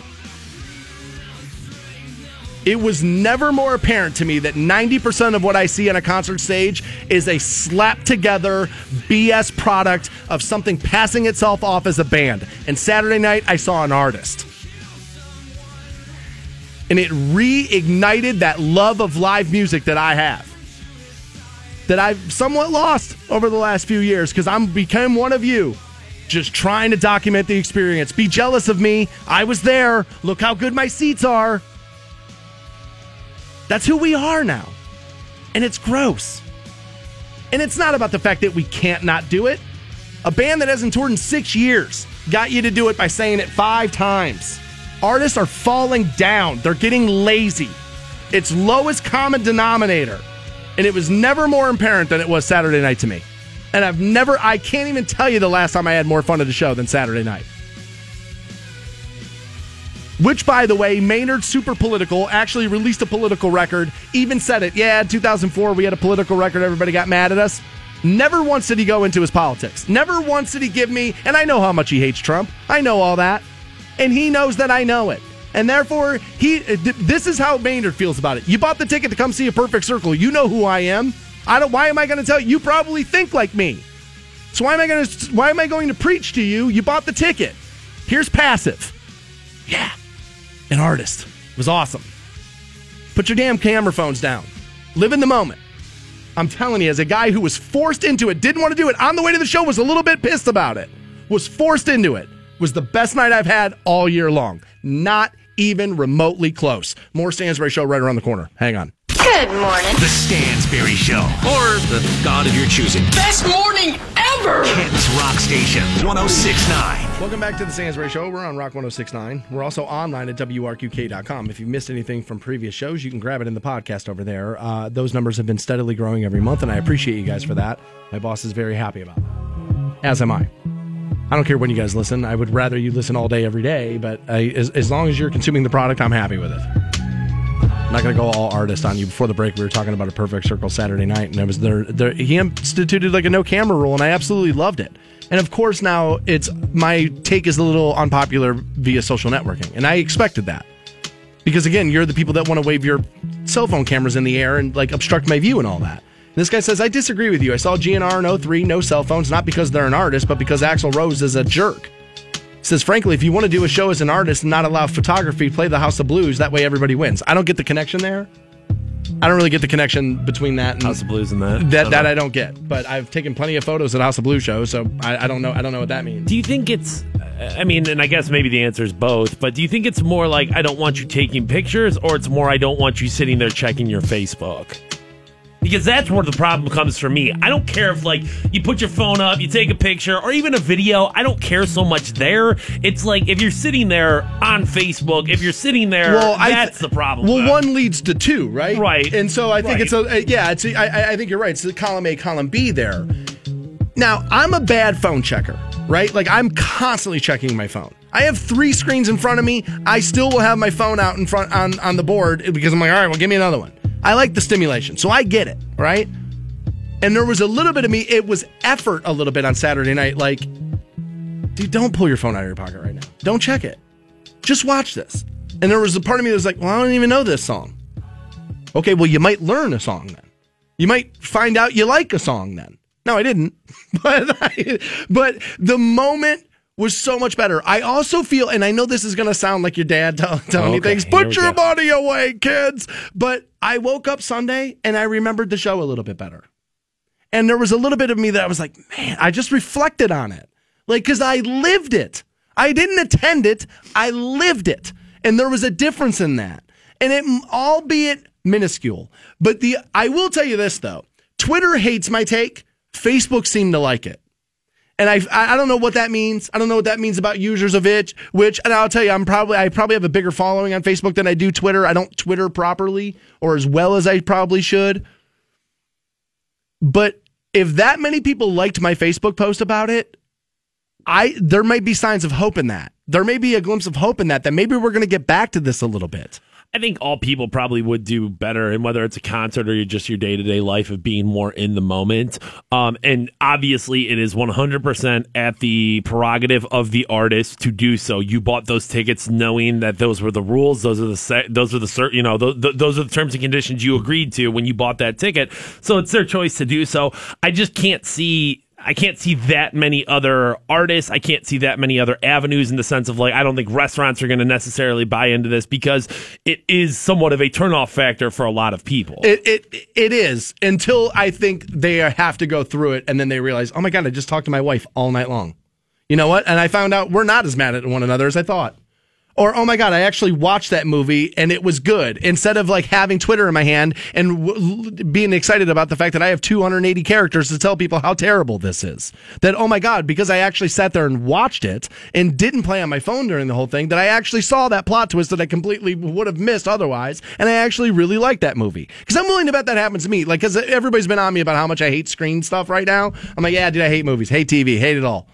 It was never more apparent to me that 90% of what I see on a concert stage is a slap together BS product of something passing itself off as a band. And Saturday night, I saw an artist. And it reignited that love of live music that I have. That I've somewhat lost over the last few years because I'm become one of you just trying to document the experience. Be jealous of me. I was there. Look how good my seats are. That's who we are now. And it's gross. And it's not about the fact that we can't not do it. A band that hasn't toured in six years got you to do it by saying it five times. Artists are falling down, they're getting lazy. It's lowest common denominator. And it was never more apparent than it was Saturday night to me. And I've never, I can't even tell you the last time I had more fun at a show than Saturday night. Which, by the way, Maynard Super Political actually released a political record, even said it. Yeah, 2004, we had a political record, everybody got mad at us. Never once did he go into his politics. Never once did he give me, and I know how much he hates Trump. I know all that. And he knows that I know it. And therefore, he uh, this is how Maynard feels about it. You bought the ticket to come see a perfect circle. You know who I am. I don't why am I going to tell you? You probably think like me. So why am I going to why am I going to preach to you? You bought the ticket. Here's passive. Yeah. An artist. It was awesome. Put your damn camera phones down. Live in the moment. I'm telling you, as a guy who was forced into it, didn't want to do it, on the way to the show, was a little bit pissed about it, was forced into it, was the best night I've had all year long. Not even remotely close. More Stansbury Show right around the corner. Hang on. Good morning. The Stansbury Show, or the God of your choosing. Best morning ever! Kent's Rock Station, 1069. Welcome back to the Stansbury Show. We're on Rock 1069. We're also online at WRQK.com. If you missed anything from previous shows, you can grab it in the podcast over there. Uh, those numbers have been steadily growing every month, and I appreciate you guys for that. My boss is very happy about that, as am I. I don't care when you guys listen. I would rather you listen all day, every day, but I, as, as long as you're consuming the product, I'm happy with it. I'm not going to go all artist on you. Before the break, we were talking about a perfect circle Saturday night, and it was there. there he instituted like a no camera rule, and I absolutely loved it. And of course, now it's my take is a little unpopular via social networking, and I expected that because again, you're the people that want to wave your cell phone cameras in the air and like obstruct my view and all that. And this guy says, I disagree with you. I saw GNR in 03, no cell phones, not because they're an artist, but because Axl Rose is a jerk. He says, frankly, if you want to do a show as an artist and not allow photography, play the House of Blues. That way everybody wins. I don't get the connection there. I don't really get the connection between that and House of Blues and that. that, that I don't get. But I've taken plenty of photos at House of Blues shows, so I, I don't know. I don't know what that means. Do you think it's? Uh, I mean, and I guess maybe the answer is both. But do you think it's more like I don't want you taking pictures, or it's more I don't want you sitting there checking your Facebook? Because that's where the problem comes for me. I don't care if like you put your phone up, you take a picture, or even a video. I don't care so much there. It's like if you're sitting there on Facebook, if you're sitting there, th- that's the problem. Well, one leads to two, right? Right. And so I think Right. it's a yeah. It's a, I, I think you're right. It's a column A, column B there. Now I'm a bad phone checker, right? Like I'm constantly checking my phone. I have three screens in front of me. I still will have my phone out in front on on the board because I'm like, all right, well, give me another one. I like the stimulation, so I get it, right? And there was a little bit of me. It was effort a little bit on Saturday night. Like, dude, don't pull your phone out of your pocket right now. Don't check it. Just watch this. And there was a part of me that was like, well, I don't even know this song. Okay, well, you might learn a song then. You might find out you like a song then. No, I didn't. But I, but the moment was so much better. I also feel, and I know this is going to sound like your dad tell, telling me things. Put your go. money away, kids. But I woke up Sunday and I remembered the show a little bit better. And there was a little bit of me that I was like, man, I just reflected on it. Like, because I lived it. I didn't attend it, I lived it. And there was a difference in that. And it, albeit minuscule. But the, I will tell you this though Twitter hates my take, Facebook seemed to like it. And I, I don't know what that means. I don't know what that means about users of it. Which, and I'll tell you, I'm probably, I probably have a bigger following on Facebook than I do Twitter. I don't Twitter properly or as well as I probably should. But if that many people liked my Facebook post about it, I there might be signs of hope in that. There may be a glimpse of hope in that. That maybe we're going to get back to this a little bit. I think all people probably would do better, and whether it's a concert or just your day to day life of being more in the moment. Um, and obviously, it is 100% at the prerogative of the artist to do so. You bought those tickets knowing that those were the rules, those are the se- those are the you know those, those are the terms and conditions you agreed to when you bought that ticket. So it's their choice to do so. I just can't see I can't see that many other artists. I can't see that many other avenues in the sense of like, I don't think restaurants are going to necessarily buy into this because it is somewhat of a turnoff factor for a lot of people. It it it is until I think they have to go through it, and then they realize, oh my god, I just talked to my wife all night long. You know what? And I found out we're not as mad at one another as I thought. Or, oh my God, I actually watched that movie and it was good. Instead of like having Twitter in my hand and w- being excited about the fact that I have 280 characters to tell people how terrible this is. That, oh my God, because I actually sat there and watched it and didn't play on my phone during the whole thing, that I actually saw that plot twist that I completely would have missed otherwise. And I actually really liked that movie. Because I'm willing to bet that happens to me. Like, because everybody's been on me about how much I hate screen stuff right now. I'm like, yeah, dude, I hate movies, hate TV, hate it all.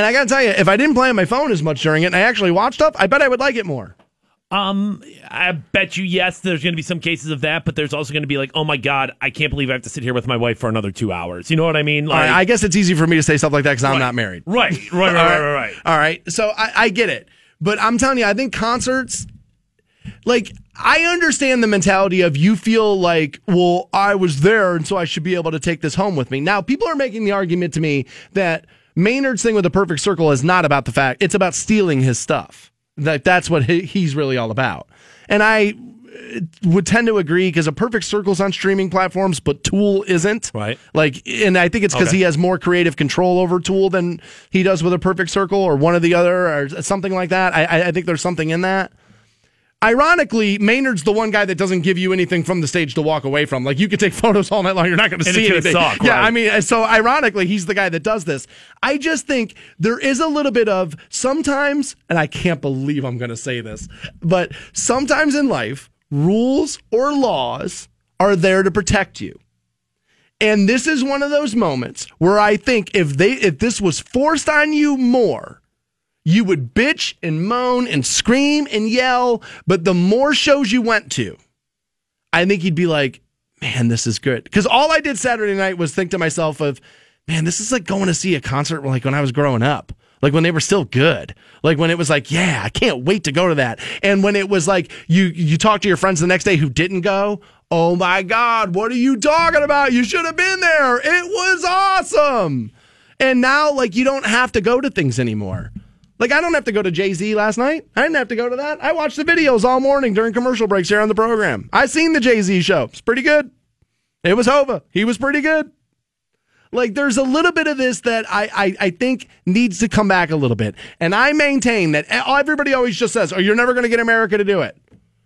And I got to tell you, if I didn't play on my phone as much during it and I actually watched stuff, I bet I would like it more. Um, I bet you yes. There's going to be some cases of that, but there's also going to be like, oh my god, I can't believe I have to sit here with my wife for another two hours. You know what I mean? Like, I guess it's easy for me to say stuff like that because I'm not married. Right, right, right, right, right, right. All right. So I, I get it. But I'm telling you, I think concerts, like, I understand the mentality of you feel like, well, I was there, and so I should be able to take this home with me. Now, people are making the argument to me that Maynard's thing with the perfect circle is not about the fact, it's about stealing his stuff. That that's what he, he's really all about. And I uh, would tend to agree because a perfect circle's on streaming platforms, but Tool isn't. Right. Like, and I think it's because Okay. he has more creative control over Tool than he does with a perfect circle or one or the other or something like that. I- I think there's something in that. Ironically, Maynard's the one guy that doesn't give you anything from the stage to walk away from. Like you could take photos all night long, you're not going to see anything. suck, yeah, right. I mean, so ironically, he's the guy that does this. I just think there is a little bit of sometimes, and I can't believe I'm going to say this, but sometimes in life, rules or laws are there to protect you. And this is one of those moments where I think if they if this was forced on you more, you would bitch and moan and scream and yell, but the more shows you went to, I think you'd be like, man, this is good. Because all I did Saturday night was think to myself of, man, this is like going to see a concert like when I was growing up. Like when they were still good. Like when it was like, yeah, I can't wait to go to that. And when it was like you you talk to your friends the next day who didn't go, oh my God, what are you talking about? You should have been there. It was awesome. And now like you don't have to go to things anymore. Like I don't have to go to Jay Z last night. I didn't have to go to that. I watched the videos all morning during commercial breaks here on the program. I seen the Jay Z show. It's pretty good. It was Hova. He was pretty good. Like there's a little bit of this that I, I I think needs to come back a little bit, and I maintain that everybody always just says, "Oh, you're never going to get America to do it."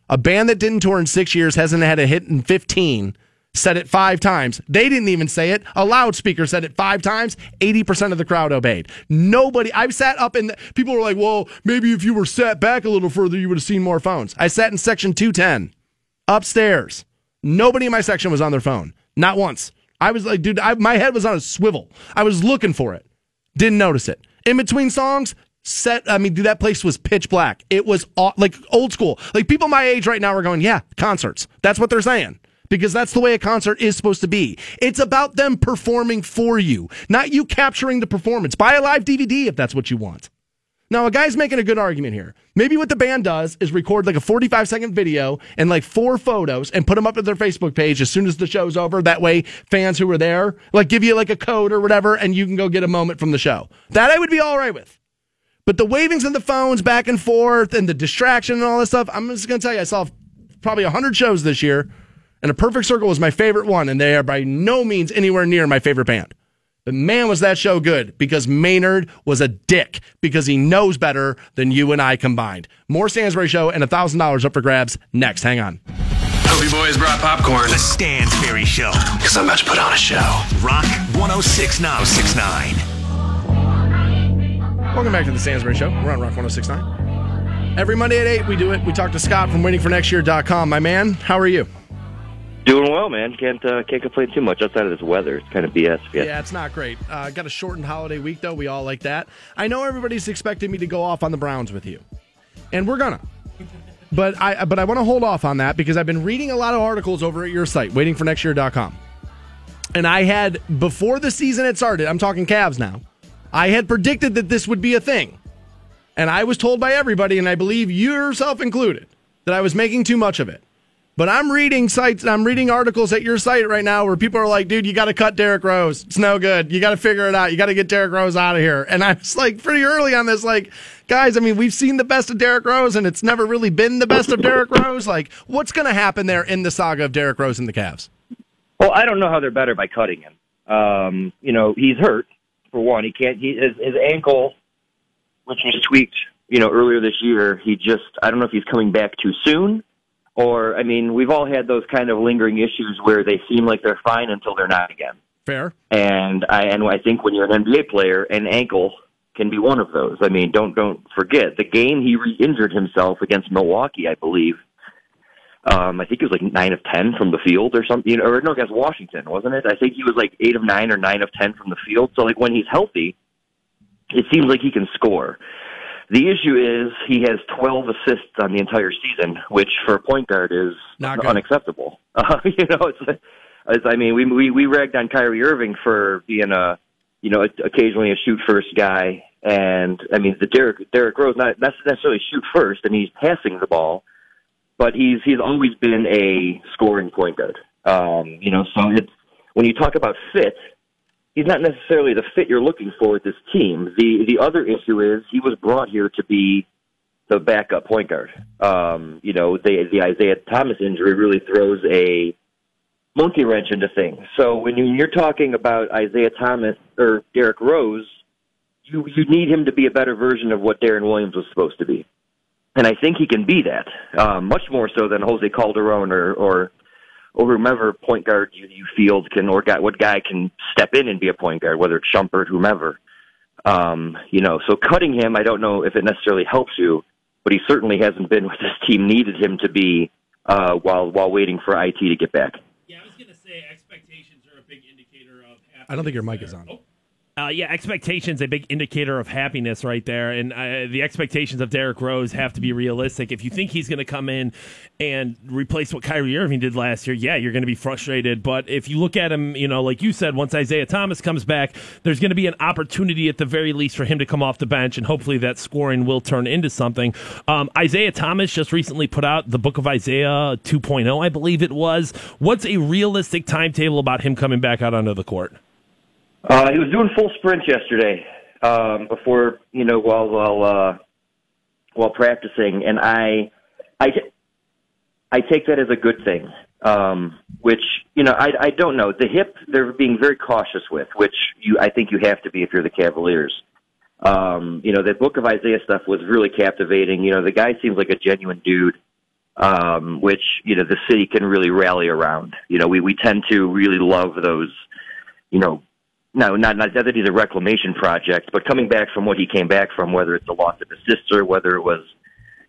A band that didn't tour in six years hasn't had a hit in fifteen. Said it five times. They didn't even say it. A loudspeaker said it five times. 80% of the crowd obeyed. Nobody, I've sat up in, the, people were like, well, maybe if you were sat back a little further, you would have seen more phones. I sat in section 210 upstairs. Nobody in my section was on their phone. Not once. I was like, dude, I, my head was on a swivel. I was looking for it. Didn't notice it. In between songs, set, I mean, dude, that place was pitch black. It was like old school. Like people my age right now are going, yeah, concerts. That's what they're saying. Because that's the way a concert is supposed to be. It's about them performing for you, not you capturing the performance. Buy a live DVD if that's what you want. Now, a guy's making a good argument here. Maybe what the band does is record like a 45 second video and like four photos and put them up to their Facebook page as soon as the show's over. That way, fans who are there, like, give you like a code or whatever, and you can go get a moment from the show. That I would be all right with. But the wavings of the phones back and forth and the distraction and all this stuff, I'm just going to tell you, I saw probably 100 shows this year, and A Perfect Circle was my favorite one, and they are by no means anywhere near my favorite band. But man, was that show good because Maynard was a dick because he knows better than you and I combined. More Stansbury Show and $1,000 up for grabs next. Hang on. Hope you boys brought popcorn. The Stansbury Show. Because I'm about to put on a show. Rock 1069. 1069. Welcome back to the Stansbury Show. We're on Rock 1069. Every Monday at 8, we do it. We talk to Scott from waitingfornextyear.com. My man, how are you? Doing well, man. Can't uh, can't complain too much outside of this weather. It's kind of BS. Yeah. Yeah, it's not great. Uh, got a shortened holiday week, though. We all like that. I know everybody's expecting me to go off on the Browns with you, and we're gonna. But I but I want to hold off on that because I've been reading a lot of articles over at your site, waitingfornextyear.com. And I had before the season had started, I'm talking Cavs now. I had predicted that this would be a thing. And I was told by everybody, and I believe yourself included, that I was making too much of it. But I'm reading sites, and I'm reading articles at your site right now where people are like, dude, you got to cut Derrick Rose. It's no good. You got to figure it out. You got to get Derrick Rose out of here. And I was like, pretty early on this, like, guys, I mean, we've seen the best of Derrick Rose, and it's never really been the best of Derrick Rose. Like, what's going to happen there in the saga of Derrick Rose and the Cavs? Well, I don't know how they're better by cutting him. Um, you know, he's hurt for one. He can't. He his, his ankle, which was tweaked you know, earlier this year, he just, I don't know if he's coming back too soon or, I mean, we've all had those kind of lingering issues where they seem like they're fine until they're not again. Fair. And I, and I think when you're an NBA player, an ankle can be one of those. I mean, don't, don't forget the game he re-injured himself against Milwaukee, I believe. Um, I think it was like nine of ten from the field or something, you know, or no, against Washington, wasn't it? I think he was like eight of nine or nine of ten from the field. So like when he's healthy, it seems like he can score. The issue is he has 12 assists on the entire season, which for a point guard is Not unacceptable. Uh, you know, it's, it's I mean, we we we ragged on Kyrie Irving for being a you know occasionally a shoot first guy, and I mean the Derrick Derrick Rose not not necessarily shoot first, and he's passing the ball, but he's he's always been a scoring point guard. Um, you know, so it's when you talk about fit, he's not necessarily the fit you're looking for with this team. The the other issue is he was brought here to be the backup point guard. Um, you know, the the Isaiah Thomas injury really throws a monkey wrench into things. So when you, you're talking about Isaiah Thomas or Derrick Rose, you you need him to be a better version of what Deron Williams was supposed to be. And I think he can be that, um, much more so than Jose Calderon or or or whomever point guard you, you field can or guy, what guy can step in and be a point guard, whether it's Shumpert, whomever. Um, you know, so cutting him, I don't know if it necessarily helps you, but he certainly hasn't been what this team needed him to be uh, while while waiting for IT to get back. Yeah, I was going to say expectations are a big indicator of. I don't think your mic is on. Uh, yeah, expectations a big indicator of happiness right there, and uh, the expectations of Derrick Rose have to be realistic. If you think he's going to come in and replace what Kyrie Irving did last year, yeah, you're going to be frustrated. But if you look at him, you know, like you said, once Isaiah Thomas comes back, there's going to be an opportunity at the very least for him to come off the bench, and hopefully that scoring will turn into something. Um, Isaiah Thomas just recently put out the Book of Isaiah 2.0, I believe it was. What's a realistic timetable about him coming back out onto the court? Uh, he was doing full sprints yesterday um, before you know while while uh, while practicing, and I I I take that as a good thing. Um, which you know I I don't know the hip they're being very cautious with, which you I think you have to be if you're the Cavaliers. Um, you know the Book of Isaiah stuff was really captivating. You know the guy seems like a genuine dude. Um, which you know the city can really rally around. You know, we we tend to really love those, you know, no, not not that he's a reclamation project, but coming back from what he came back from, whether it's the loss of his sister, whether it was,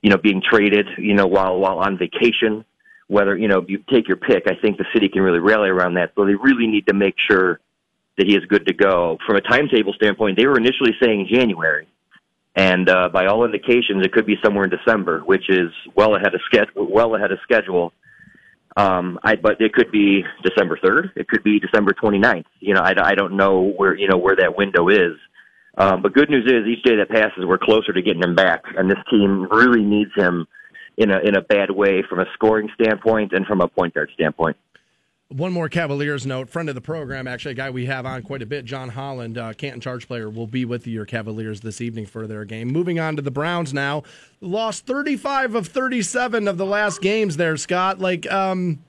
you know, being traded, you know, while while on vacation, whether you know you take your pick. I think the city can really rally around that. So they really need to make sure that he is good to go. From a timetable standpoint, they were initially saying January, and uh, by all indications, it could be somewhere in December, which is well ahead of schedule. Well ahead of schedule. Um, I, but it could be December 3rd. It could be December 29th. You know, I, I don't know where, you know, where that window is. Um, but good news is each day that passes, we're closer to getting him back. And this team really needs him in a, in a bad way from a scoring standpoint and from a point guard standpoint. One more Cavaliers note. Friend of the program, actually, a guy we have on quite a bit, John Holland, uh, Canton Charge player, will be with your Cavaliers this evening for their game. Moving on to the Browns now. Lost 35 of 37 of the last games there, Scott. Like, um,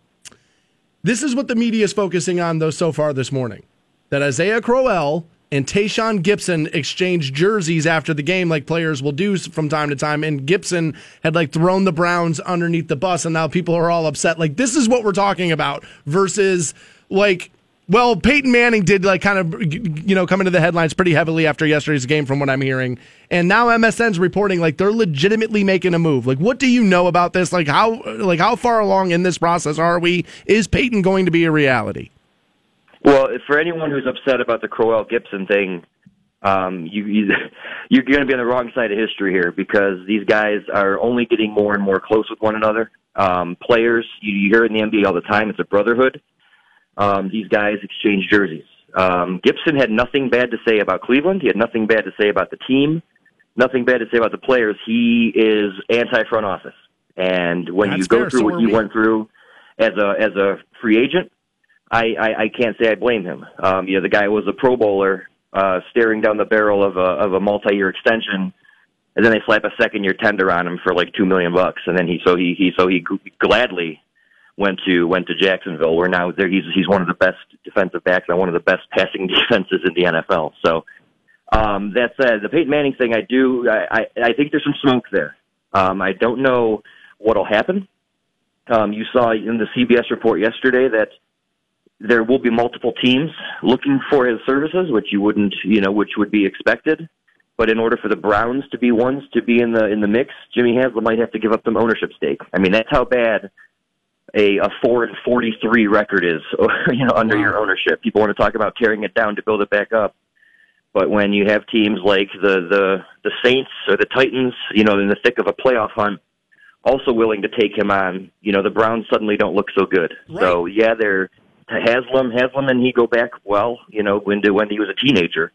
this is what the media is focusing on, though, so far this morning. That Isaiah Crowell and Tashaun Gipson exchanged jerseys after the game, like players will do from time to time. And Gibson had like thrown the Browns underneath the bus, and now people are all upset. Like this is what we're talking about versus like. Well, Peyton Manning did like kind of you know come into the headlines pretty heavily after yesterday's game, from what I'm hearing, and now MSN's reporting like they're legitimately making a move. Like, what do you know about this? Like, how like how far along in this process are we? Is Peyton going to be a reality? Well, for anyone who's upset about the Crowell Gipson thing, um, you, you you're going to be on the wrong side of history here because these guys are only getting more and more close with one another. Um, players, you, you hear in the NBA all the time. It's a brotherhood. Um, these guys exchange jerseys. Um, Gipson had nothing bad to say about Cleveland. He had nothing bad to say about the team. Nothing bad to say about the players. He is anti front office. And when That's you go fair. through So what you we. went through as a as a free agent, I, I, I can't say I blame him. Um, you know, the guy was a Pro Bowler, uh, staring down the barrel of a of a multi-year extension, and then they slap a second-year tender on him for like two million bucks, and then he so he he so he gladly went to went to Jacksonville, where now there he's he's one of the best defensive backs and one of the best passing defenses in the NFL. So. Um, that said, the Peyton Manning thing, I do, I, I, I think there's some smoke there. Um, I don't know what'll happen. Um, you saw in the CBS report yesterday that there will be multiple teams looking for his services, which you wouldn't, you know, which would be expected. But in order for the Browns to be ones to be in the in the mix, Jimmy Haslam might have to give up some ownership stake. I mean, that's how bad a a four and forty three record is, you know, under your ownership. People want to talk about tearing it down to build it back up. But when you have teams like the the the Saints or the Titans, you know, in the thick of a playoff hunt, also willing to take him on, you know, the Browns suddenly don't look so good. So yeah, they're to Haslam, Haslam and he go back well, you know, when when he was a teenager.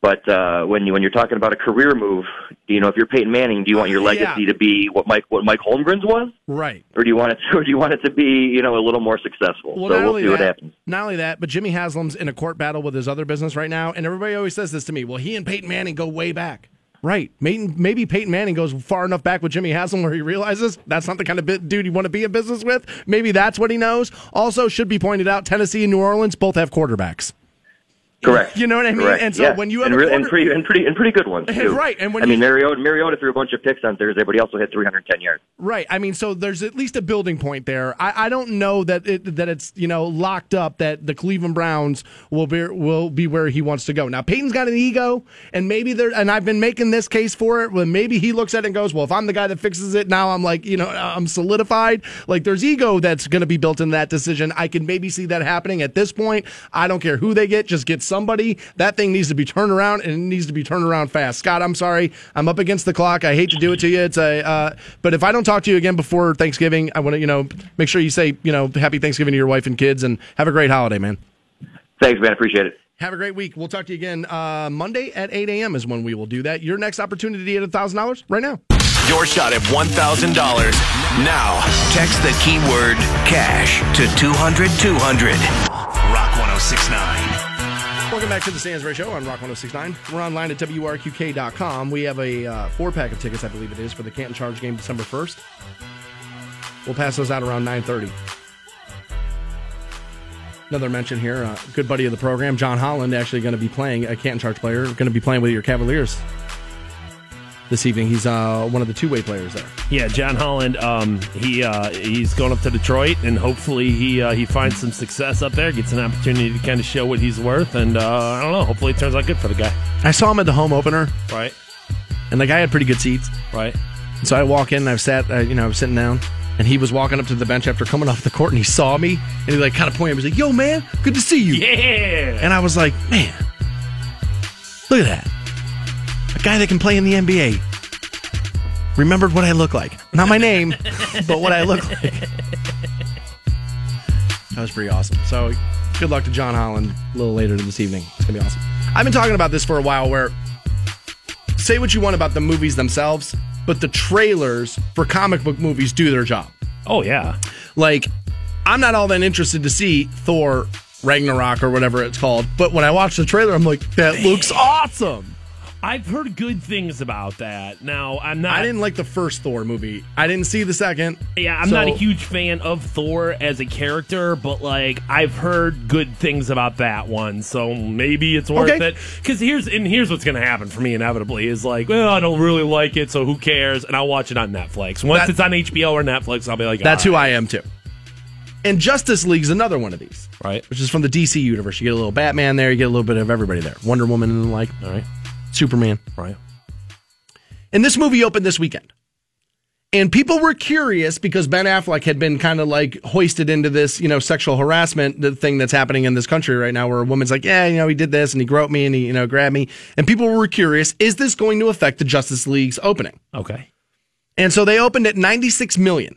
But uh, when you when you're talking about a career move, you know, if you're Peyton Manning, do you want your legacy Yeah. to be what Mike what Mike Holmgren's was, Right. or do you want it to, or do you want it to be you know a little more successful? Well, so we'll see what that, happens. not only that, but Jimmy Haslam's in a court battle with his other business right now, and everybody always says this to me. Well, he and Peyton Manning go way back. Right. Maybe, Peyton Manning goes far enough back with Jimmy Haslam where he realizes that's not the kind of dude you want to be in business with. Maybe that's what he knows. Also, should be pointed out, Tennessee and New Orleans both have quarterbacks. Correct. You know what I mean? Correct. And so yeah. when you have and, a re- and pretty and pretty and pretty good ones too. Right, and when I you- mean Mariota Mariota threw a bunch of picks on Thursday, but he also hit 310 yards. Right. I mean, so there's at least a building point there. I, I don't know that it, that it's you know locked up that the Cleveland Browns will be will be where he wants to go. Now Peyton's got an ego, and maybe there. And I've been making this case for it. When maybe he looks at it and goes, "Well, if I'm the guy that fixes it, now I'm like you know I'm solidified." Like there's ego that's going to be built in that decision. I can maybe see that happening at this point. I don't care who they get, just get somebody. That thing needs to be turned around, and it needs to be turned around fast. Scott, I'm sorry, I'm up against the clock. I hate to do it to you. It's a, uh, but if I don't talk to you again before Thanksgiving, I want to, you know, make sure you say, you know, Happy Thanksgiving to your wife and kids, and have a great holiday, man. Thanks, man. Appreciate it. Have a great week. We'll talk to you again uh, Monday at 8 a.m. is when we will do that. Your next opportunity at thousand dollars right now. Your shot at $1,000. Now, text the keyword cash to 200 200. Rock 1069. Welcome back to the Stansbury Show on Rock 1069. We're online at WRQK.com. We have a uh, four pack of tickets, I believe it is, for the Canton Charge game December 1st. We'll pass those out around 930. Another mention here, uh, good buddy of the program, John Holland, actually going to be playing, a Canton Charge player, going to be playing with your Cavaliers this evening. He's uh, one of the two way players there. Yeah, John Holland. Um, he uh, he's going up to Detroit, and hopefully he uh, he finds some success up there, gets an opportunity to kind of show what he's worth, and uh, I don't know. Hopefully, it turns out good for the guy. I saw him at the home opener, Right, and the guy had pretty good seats. right. So I walk in and I've sat, uh, you know, I was sitting down, and he was walking up to the bench after coming off the court, and he saw me, and he like kind of pointed. He was like, "Yo, man, good to see you." Yeah. And I was like, "Man, look at that, a guy that can play in the NBA." Remembered what I look like, not my name, but what I look like. That was pretty awesome. So, good luck to John Holland a little later this evening. It's gonna be awesome. I've been talking about this for a while. Where say what you want about the movies themselves, but the trailers for comic book movies do their job. Oh yeah. Like, I'm not all that interested to see Thor Ragnarok or whatever it's called, but when I watch the trailer, I'm like, that looks awesome. I've heard good things about that. Now I'm not. I didn't like the first Thor movie. I didn't see the second. Yeah, I'm So- not a huge fan of Thor as a character, but like I've heard good things about that one, so maybe it's worth Okay. it. Because here's and here's what's going to happen for me inevitably is like, well, I don't really like it, so who cares? And I'll watch it on Netflix. Once That- it's on HBO or Netflix, I'll be like, That's who. I am too. And Justice League's another one of these, Right. which is from the DC universe. You get a little Batman there, you get a little bit of everybody there. Wonder Woman and the like, All right. Superman. Right. And this movie opened this weekend. And people were curious because Ben Affleck had been kind of like hoisted into this, you know, sexual harassment the thing that's happening in this country right now, where a woman's like, yeah, you know, he did this and he groped me and he, you know, grabbed me. And people were curious, is this going to affect the Justice League's opening? Okay. And so they opened at 96 million.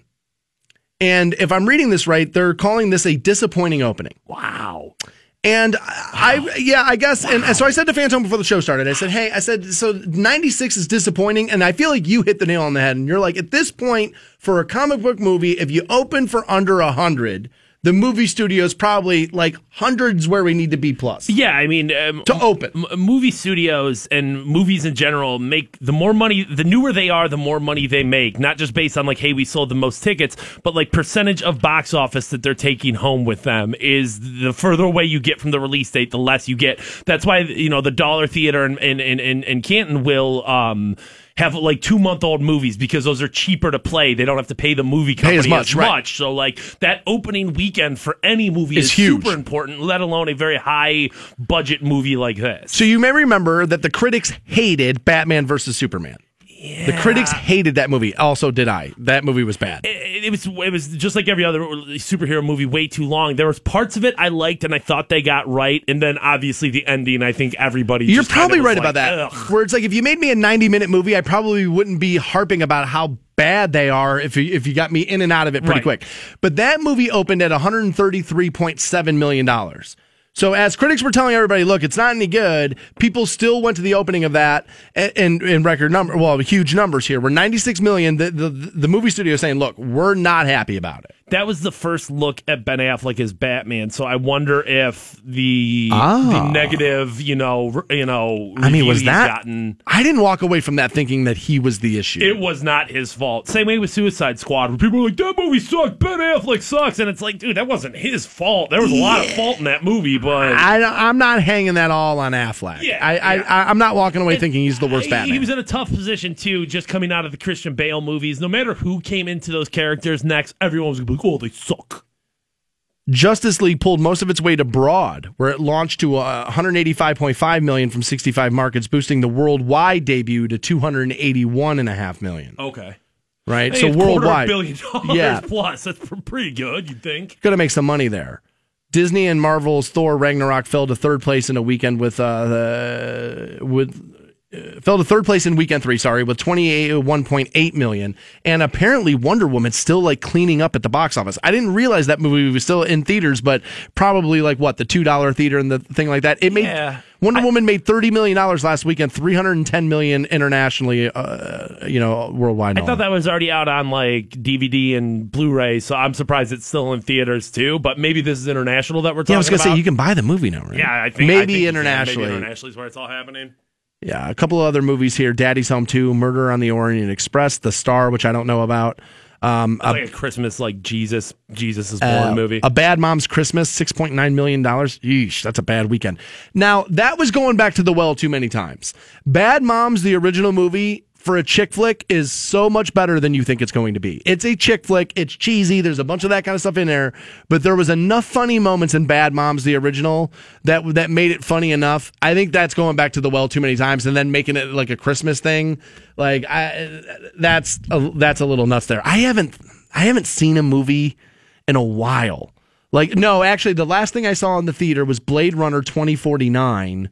And if I'm reading this right, they're calling this a disappointing opening. Wow. And I, yeah, I guess. And, and so I said to Phantom before the show started, I said, hey, I said, so 96 is disappointing. And I feel like you hit the nail on the head. And you're like, at this point, for a comic book movie, if you open for under 100, the movie studio's probably like hundreds where we need to be plus. Yeah, I mean, um, To open. m- movie studios and movies in general make the more money, the newer they are, the more money they make. Not just based on like, hey, we sold the most tickets, but like percentage of box office that they're taking home with them is the further away you get from the release date, the less you get. That's why you know the Dollar Theater in in in, in, in Canton will. Um, have like two month old movies because those are cheaper to play. They don't have to pay the movie company as much, right. much. So like that opening weekend for any movie Is is huge. super important, let alone a very high budget movie like this. So you may remember that the critics hated Batman versus Superman. The critics hated that movie. Also, did I? That movie was bad. it, it was it was just like every other superhero movie, way too long. There was parts of it I liked and I thought they got right, and then obviously the ending. I think everybody. You're probably right like, about that. "Ugh." Where it's like if you made me a 90 minute movie, I probably wouldn't be harping about how bad they are if you, if you got me in and out of it pretty Right. quick. But that movie opened at 133.7 million dollars. So as critics were telling everybody, look, it's not any good. People still went to the opening of that in, in record number, well, huge numbers here. We're 96 million. The, the the movie studio is saying, look, we're not happy about it. That was the first look at Ben Affleck as Batman. So I wonder if the Ah. the negative, you know, you know, I mean, was that? gotten. I didn't walk away from that thinking that he was the issue. It was not his fault. Same way with Suicide Squad, where people were like, "That movie sucked. Ben Affleck sucks," and it's like, dude, that wasn't his fault. There was a lot of fault in that movie, but I, I'm not hanging that all on Affleck. Yeah, I, yeah. I, I'm not walking away thinking he's the worst Batman. He was in a tough position too, just coming out of the Christian Bale movies. No matter who came into those characters next, everyone was gonna be like, "Oh, they suck." Justice League pulled most of its weight abroad, where it launched to uh, 185.5 million from 65 markets, boosting the worldwide debut to 281.5 million. Okay, Right, Hey, so it's quarter of worldwide, billion dollars Yeah. plus. That's pretty good, you'd think. going to make some money there. Disney and Marvel's Thor Ragnarok fell to third place in a weekend with uh, the with uh, fell to third place in weekend three. Sorry, with twenty eight one point eight million, and apparently Wonder Woman's still like cleaning up at the box office. I didn't realize that movie was still in theaters, but probably like what the two dollar theater and the thing like that. It made Yeah. Wonder Woman made thirty million dollars last weekend, three hundred and ten million internationally, uh, you know, worldwide. I thought that was already out on like DVD and Blu-ray, so I'm surprised it's still in theaters too. But maybe this is international that we're talking Yeah, I was gonna about. say you can buy the movie now, right? yeah, I think maybe I think internationally. Maybe internationally is where it's all happening. Yeah, a couple of other movies here: Daddy's Home Two, Murder on the Orient Express, The Star, which I don't know about. Um, a, like a Christmas, like Jesus, Jesus is born uh, movie. A Bad Mom's Christmas, six point nine million dollars. Yeesh, that's a bad weekend. Now that was going back to the well too many times. Bad Moms, the original movie for a chick flick, is so much better than you think it's going to be. It's a chick flick. It's cheesy. There's a bunch of that kind of stuff in there, but there was enough funny moments in Bad Moms, the original, that that made it funny enough. I think that's going back to the well too many times, and then making it like a Christmas thing. Like I, that's a, that's a little nuts there. I haven't I haven't seen a movie in a while. Like, no, actually, the last thing I saw in the theater was Blade Runner 2049,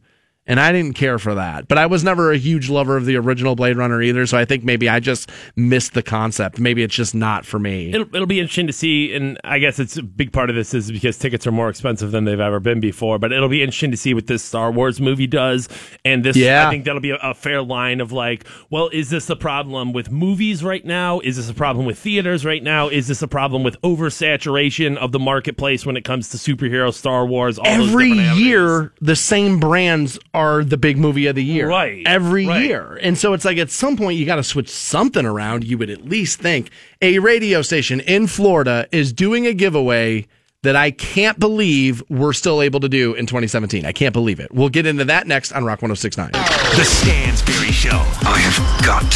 and I didn't care for that. But I was never a huge lover of the original Blade Runner either, so I think maybe I just missed the concept. Maybe it's just not for me. It'll, it'll be interesting to see, and I guess it's a big part of this is because tickets are more expensive than they've ever been before. But it'll be interesting to see what this Star Wars movie does, and this. Yeah. I think that'll be a, a fair line of like, well, is this a problem with movies right now? Is this a problem with theaters right now? Is this a problem with oversaturation of the marketplace when it comes to superhero Star Wars? All Every year, the same brands are the big movie of the year. Right, Every right. year. And so it's like at some point, you got to switch something around. You would at least think a radio station in Florida is doing a giveaway that I can't believe we're still able to do in 2017. I can't believe it. We'll get into that next on Rock 1069. The Stansbury Show. I have got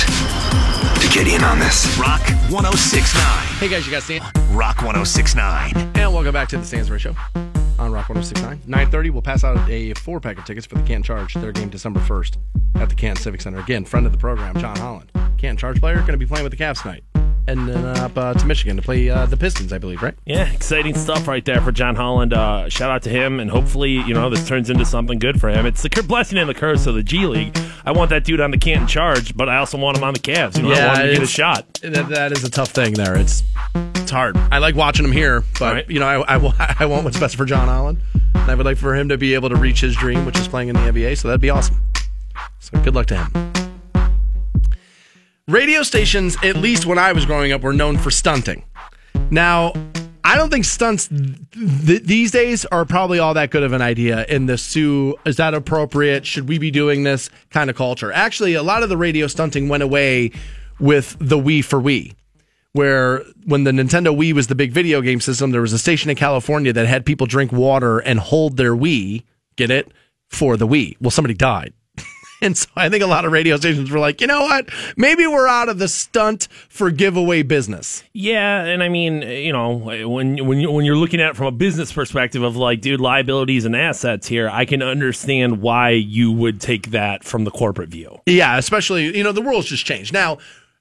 to get in on this. Rock 1069. Hey guys, you got Stan? Rock 1069. And welcome back to the Stansbury Show on Rock 1069. 930, we'll pass out a four pack of tickets for the Canton Charge, their game December 1st at the Canton Civic Center. Again, friend of the program, John Holland. Canton Charge player, going to be playing with the Cavs tonight. And then up uh, to Michigan to play uh, the Pistons, I believe, right? Yeah, exciting stuff right there for John Holland. Uh, shout out to him, and hopefully, you know, this turns into something good for him. It's the blessing and the curse of the G League. I want that dude on the Canton Charge, but I also want him on the Cavs. You know, I want him to get a shot. That, that is a tough thing there. It's it's hard. I like watching him here, but Right. you know, I, I, I want what's best for John Holland. And I would like for him to be able to reach his dream, which is playing in the NBA. So that'd be awesome. So good luck to him. Radio stations, at least when I was growing up, were known for stunting. Now, I don't think stunts th- these days are probably all that good of an idea in the Sue, is that appropriate? Should we be doing this kind of culture? Actually, a lot of the radio stunting went away with the Wii for Wii. Where when the Nintendo Wii was the big video game system, there was a station in California that had people drink water and hold their Wii, get it, for the Wii. Well, somebody died. And so I think a lot of radio stations were like, you know what? Maybe we're out of the stunt for giveaway business. Yeah, and I mean, you know, when when you, when you're looking at it from a business perspective of like, dude, liabilities and assets here, I can understand why you would take that from the corporate view. Yeah, especially, you know, the world's just changed. Now,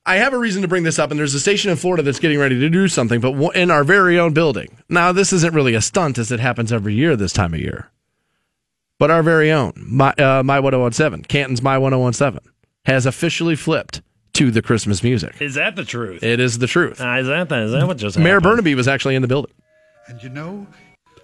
I have a reason to bring this up, and there's a station in Florida that's getting ready to do something, but in our very own building. Now, this isn't really a stunt as it happens every year this time of year but our very own my uh, my 1017 Canton's my 1017 has officially flipped to the Christmas music. Is that the truth? It is the truth. Uh, is that the, is that what just Mayor happened? Bernabei was actually in the building. And you know,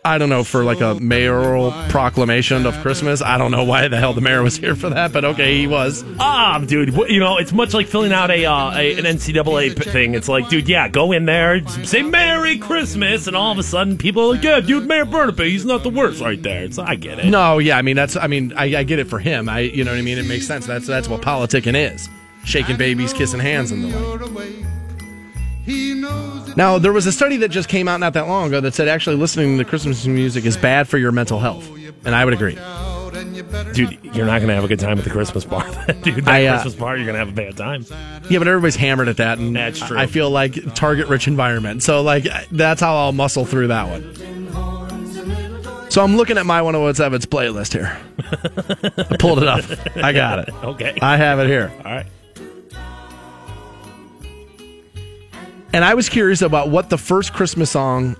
I don't know for like a mayoral proclamation of Christmas. I don't know why the hell the mayor was here for that, but okay, he was. Ah, dude, wh- you know, it's much like filling out a, uh, a an NCAA p- thing. It's like, dude, yeah, go in there, say Merry Christmas, and all of a sudden people are like, yeah, dude, Mayor Bernabei, he's not the worst right there. It's, I get it. No, yeah, I mean that's I mean I, I get it for him. I you know what I mean. It makes sense. That's that's what politicking is: shaking babies, kissing hands, and the like. Now, there was a study that just came out not that long ago that said actually listening to Christmas music is bad for your mental health. And I would agree. Dude, you're not going to have a good time at the Christmas bar. dude, that I, uh, Christmas bar, you're going to have a bad time. Yeah, but everybody's hammered at that. And That's true. I feel like target rich environment. So, like, that's how I'll muscle through that one. So, I'm looking at my 1017's playlist here. I pulled it up. I got it. Okay. I have it here. All right. And I was curious about what the first Christmas song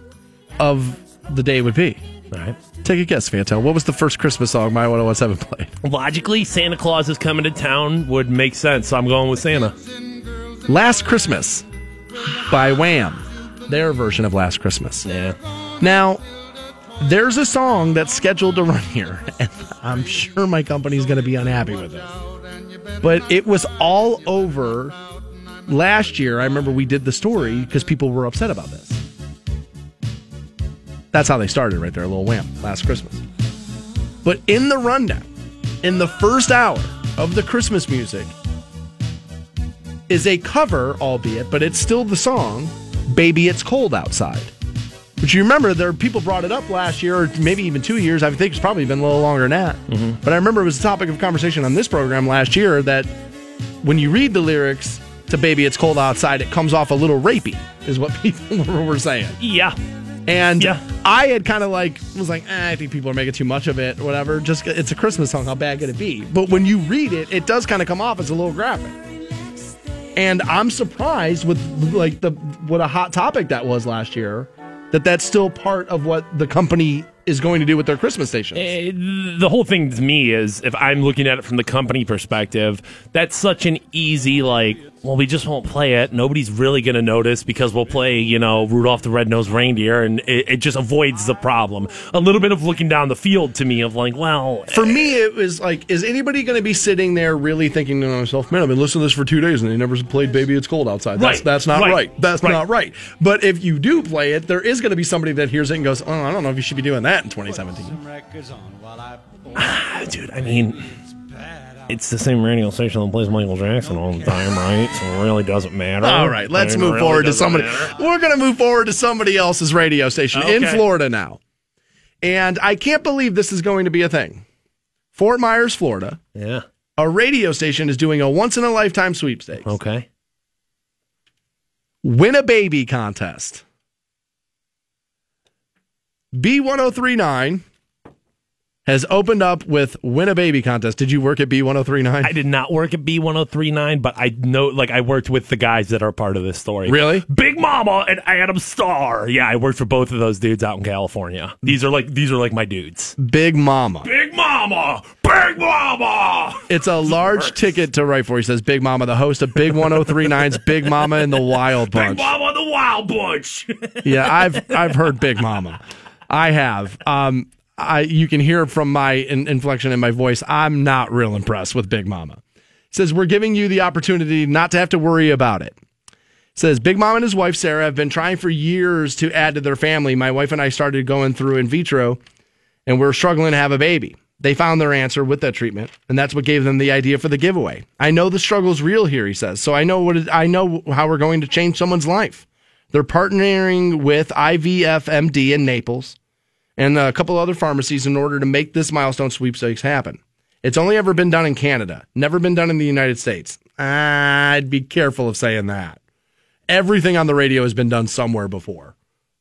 of the day would be. All right. Take a guess, Fantone. What was the first Christmas song my 1017 played? Logically, Santa Claus is coming to town would make sense, so I'm going with Santa. Last Christmas by Wham. Their version of Last Christmas. Yeah. Now, there's a song that's scheduled to run here, and I'm sure my company's going to be unhappy with it. But it was all over last year. I remember we did the story because people were upset about this. That's how they started right there, a little wham, last Christmas. But in the rundown, in the first hour of the Christmas music, is a cover, albeit, but it's still the song, Baby It's Cold Outside. But you remember there people brought it up last year, or maybe even two years. I think it's probably been a little longer than that. Mm-hmm. But I remember it was a topic of conversation on this program last year that when you read the lyrics to Baby It's Cold Outside, it comes off a little rapey, is what people were saying. Yeah. And Yeah. I had kind of like was like, eh, I think people are making too much of it, or whatever. Just it's a Christmas song. How bad could it be? But when you read it, it does kind of come off as a little graphic. And I'm surprised with like the what a hot topic that was last year. That that's still part of what the company is going to do with their Christmas stations. Eh, the whole thing to me is if I'm looking at it from the company perspective, that's such an easy like. Well, we just won't play it. Nobody's really going to notice because we'll play, you know, Rudolph the Red-Nosed Reindeer, and it, it just avoids the problem. A little bit of looking down the field to me of like, well, For me, it was like, is anybody going to be sitting there really thinking to myself, man, I've been listening to this for two days and they never played Baby It's Cold Outside. That's, Right, that's not right. right, That's right. not right. But if you do play it, there is going to be somebody that hears it and goes, oh, I don't know if you should be doing that in 2017. dude, I mean, it's the same radio station that plays Michael Jackson all the time, right? So it really doesn't matter. All right, let's I mean, move really forward to somebody. matter. We're going to move forward to somebody else's radio station in Florida now. And I can't believe this is going to be a thing. Fort Myers, Florida, Yeah. a radio station is doing a once in a lifetime sweepstakes. Okay. Win a baby contest. B1039 has opened up with Win a Baby contest. Did you work at B1039? I did not work at B1039, but I know, like, I worked with the guys that are part of this story. Really? Big Mama and Adam Starr. Yeah, I worked for both of those dudes out in California. These are like these are like my dudes. Big Mama. Big Mama, Big Mama. It's a large ticket to write for. He says Big Mama, the host of Big 1039's Big Mama and the Wild Bunch. Big. Mama, the Wild Bunch. Yeah, I've I've heard Big Mama. I have. Um, I you can hear from my in, inflection in my voice. I'm not real impressed with Big Mama. Says we're giving you the opportunity not to have to worry about it. Says Big Mom and his wife Sarah have been trying for years to add to their family. My wife and I started going through in vitro, and we're struggling to have a baby. They found their answer with that treatment, and that's what gave them the idea for the giveaway. I know the struggle's real here, he says. So I know what I know how we're going to change someone's life. They're partnering with IVFMD in Naples and a couple other pharmacies in order to make this milestone sweepstakes happen. It's only ever been done in Canada, never been done in the United States. I'd be careful of saying that. Everything on the radio has been done somewhere before.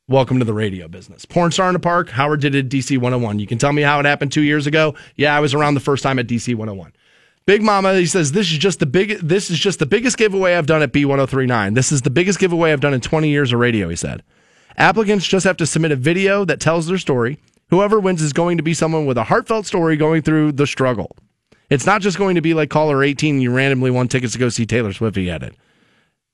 Welcome to the radio business. Porn star in the park. Howard did it DC 101. You can tell me how it happened two years ago. Yeah, I was around the first time at DC 101. Big Mama, he says this is just the big. This is just the biggest giveaway I've done at B1039. This is the biggest giveaway I've done in 20 years of radio. He said, applicants just have to submit a video that tells their story. Whoever wins is going to be someone with a heartfelt story going through the struggle. It's not just going to be like caller 18. You randomly won tickets to go see Taylor Swift. He had it.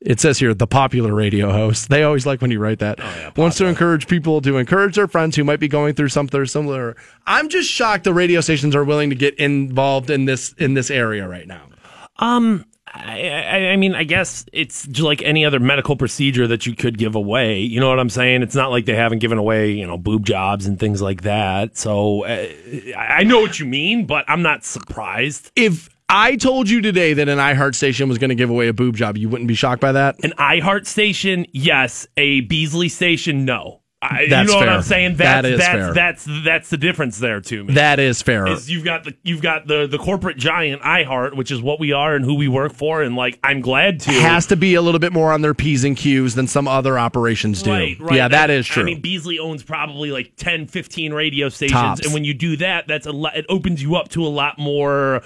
It says here the popular radio host. They always like when you write that. Wants to encourage people to encourage their friends who might be going through something similar. I'm just shocked the radio stations are willing to get involved in this in this area right now. Um, I, I, I mean, I guess it's like any other medical procedure that you could give away. You know what I'm saying? It's not like they haven't given away, you know, boob jobs and things like that. So uh, I I know what you mean, but I'm not surprised. If I told you today that an iHeart station was going to give away a boob job, you wouldn't be shocked by that. An iHeart station, yes. A Beasley station, no. I, That's you know what. I'm saying? That That's, is that's, fair. That's that's the difference there to me. That is fair. is you've got the you've got the the corporate giant iHeart, which is what we are and who we work for, and like I'm glad to has to be a little bit more on their P's and Q's than some other operations do. Right, right. Yeah, that is true. I mean, Beasley owns probably like 10, 15 radio stations, Tops. and when you do that, that's a lot. It opens you up to a lot more.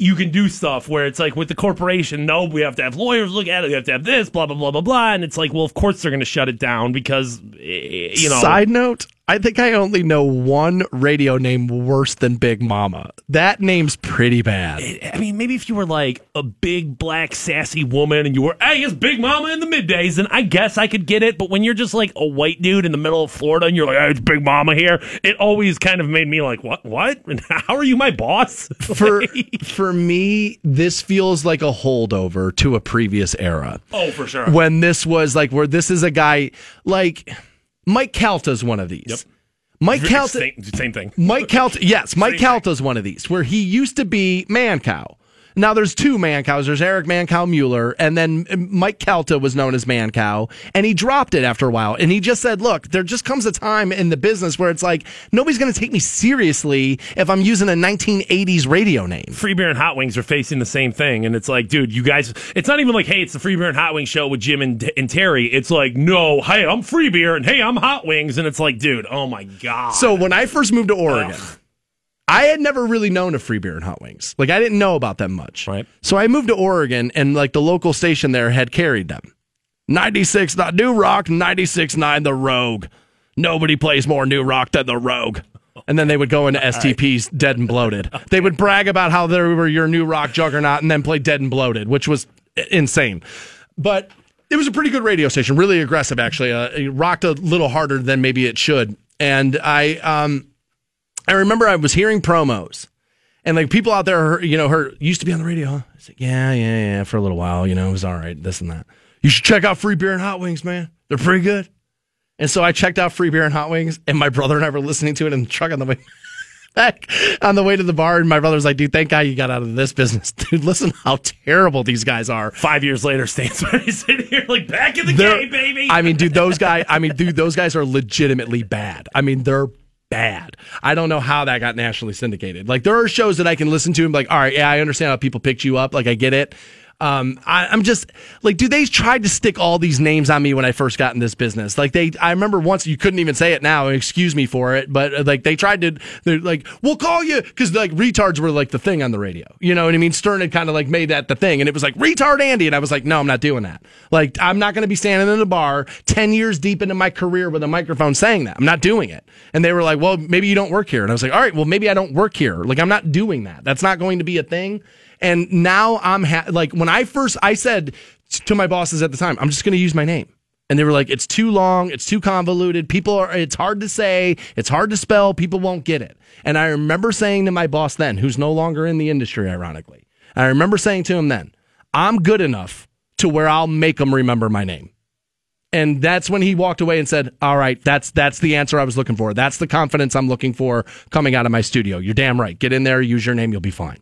You can do stuff where it's like with the corporation, no, we have to have lawyers look at it. We have to have this, blah blah blah blah blah, and it's like, well, of course they're going to shut it down because eh, you know. Side note, I think I only know one radio name worse than Big Mama. That name's pretty bad. I mean, maybe if you were like a big black sassy woman and you were, hey, it's Big Mama in the middays, then I guess I could get it. But when you're just like a white dude in the middle of Florida and you're like, hey, it's Big Mama here, it always kind of made me like, what? What? And how are you my boss? For for me, this feels like a holdover to a previous era. oh, for sure. When this was like where this is a guy like Mike Calta's one of these. Yep. Mike Calta same, same thing. Mike Calta, yes, Mike Calta's one of these where he used to be Man Cow. Now there's two Man Cows. There's Eric Man Cow Mueller, and then Mike Calta was known as Man Cow, and he dropped it after a while. And he just said, "Look, there just comes a time in the business where it's like nobody's going to take me seriously if I'm using a 1980s radio name." Free Beer and Hot Wings are facing the same thing, and it's like, dude, you guys. It's not even like, hey, it's the Free Beer and Hot Wings show with Jim and, and Terry. It's like, no, hey, I'm Free Beer, and hey, I'm Hot Wings, and it's like, dude, oh my god. So when I first moved to Oregon, Ugh. I had never really known of free beer and hot wings. Like I didn't know about them much. Right. So I moved to Oregon and like the local station there had carried them. 96 not New Rock, 96.9 The Rogue. Nobody plays more New Rock than The Rogue. And then they would go into STP's Dead and Bloated. They would brag about how they were your New Rock juggernaut and then play Dead and Bloated, which was insane. But it was a pretty good radio station, really aggressive actually. Uh, it rocked a little harder than maybe it should. And I um I remember I was hearing promos and like people out there, you know, heard used to be on the radio. Huh? I said, yeah, yeah, yeah, for a little while, you know, it was all right, this and that. You should check out Free Beer and Hot Wings, man. They're pretty good. And so I checked out Free Beer and Hot Wings, and my brother and I were listening to it in the truck on the way back on the way to the bar. And my brother's like, dude, thank God you got out of this business. Dude, listen how terrible these guys are. Five years later, Stan's sitting here like back in the They're- game, baby. I mean, dude, those guys. I mean, dude, those guys are legitimately bad. I mean, they're bad. I don't know how that got nationally syndicated. Like, there are shows that I can listen to and be like, all right, yeah, I understand how people picked you up. Like, I get it. Um, I, I'm just like, do they tried to stick all these names on me when I first got in this business. Like, they, I remember once you couldn't even say it now. Excuse me for it, but uh, like they tried to, they're like, we'll call you because like retards were like the thing on the radio. You know what I mean? Stern had kind of like made that the thing, and it was like retard Andy, and I was like, no, I'm not doing that. Like, I'm not going to be standing in a bar ten years deep into my career with a microphone saying that. I'm not doing it. And they were like, well, maybe you don't work here, and I was like, all right, well, maybe I don't work here. Like, I'm not doing that. That's not going to be a thing. And now I'm ha- like, when I first, I said to my bosses at the time, I'm just going to use my name. And they were like, it's too long, it's too convoluted. People are, it's hard to say, it's hard to spell, people won't get it. And I remember saying to my boss then, who's no longer in the industry, ironically, I remember saying to him then, I'm good enough to where I'll make them remember my name. And that's when he walked away and said, "All right, that's that's the answer I was looking for. That's the confidence I'm looking for coming out of my studio. You're damn right. Get in there, use your name, you'll be fine."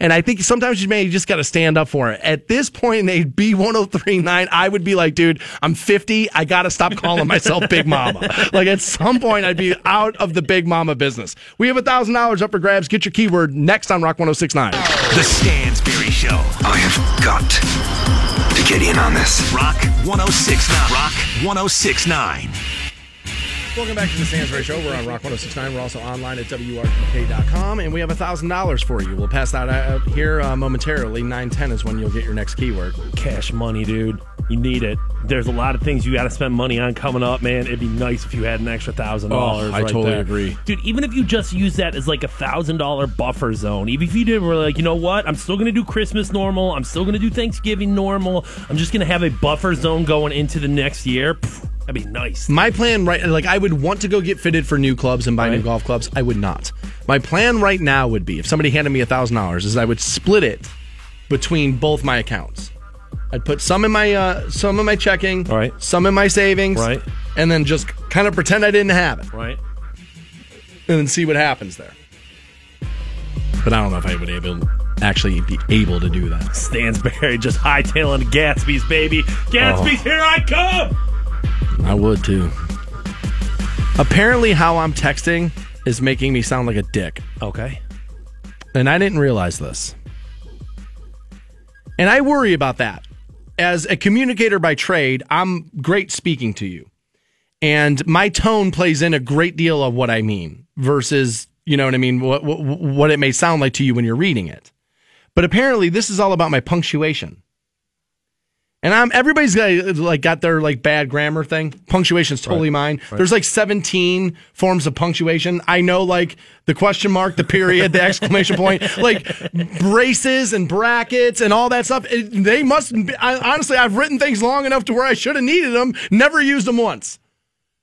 And I think sometimes you may just got to stand up for it. At this point in a B1039, I would be like, dude, I'm 50. I got to stop calling myself Big Mama. like at some point, I'd be out of the Big Mama business. We have $1,000 up for grabs. Get your keyword next on Rock 1069. The Stansbury Show. I have got to get in on this. Rock 1069. Rock 1069. Welcome back to the Stansbury Show. We're on Rock 1069. We're also online at WRTK.com, and we have $1,000 for you. We'll pass that out here uh, momentarily. 910 is when you'll get your next keyword. Cash money, dude. You need it. There's a lot of things you got to spend money on coming up, man. It'd be nice if you had an extra thousand dollars. Oh, I totally agree. dude. Even if you just use that as like a thousand dollar buffer zone, even if you didn't, were like, you know what, I'm still gonna do Christmas normal. I'm still gonna do Thanksgiving normal. I'm just gonna have a buffer zone going into the next year. Pff, that'd be nice. My plan, right, like I would want to go get fitted for new clubs and buy new golf clubs. I would not. My plan right now would be if somebody handed me a $1,000, is I would split it between both my accounts. I'd put some in my uh, some in my checking, Right. some in my savings, Right. and then just kind of pretend I didn't have it. Right. and then see what happens there. But I don't know if I would able actually be able to do that. Stansbury just hightailing Gatsby's, baby. Gatsby's, here I come. I would too. Apparently, how I'm texting is making me sound like a dick, Okay. and I didn't realize this. And I worry about that. As a communicator by trade, I'm great speaking to you. And my tone plays in a great deal of what I mean versus, you know what I mean, what, what, what it may sound like to you when you're reading it. But apparently, this is all about my punctuation. And I'm everybody's got like got their like bad grammar thing. Punctuation's totally mine. There's like 17 forms of punctuation. I know like the question mark, the period, the exclamation point, like braces and brackets and all that stuff. It- they must. Be, I, honestly, I've written things long enough to where I should have needed them. Never used them once.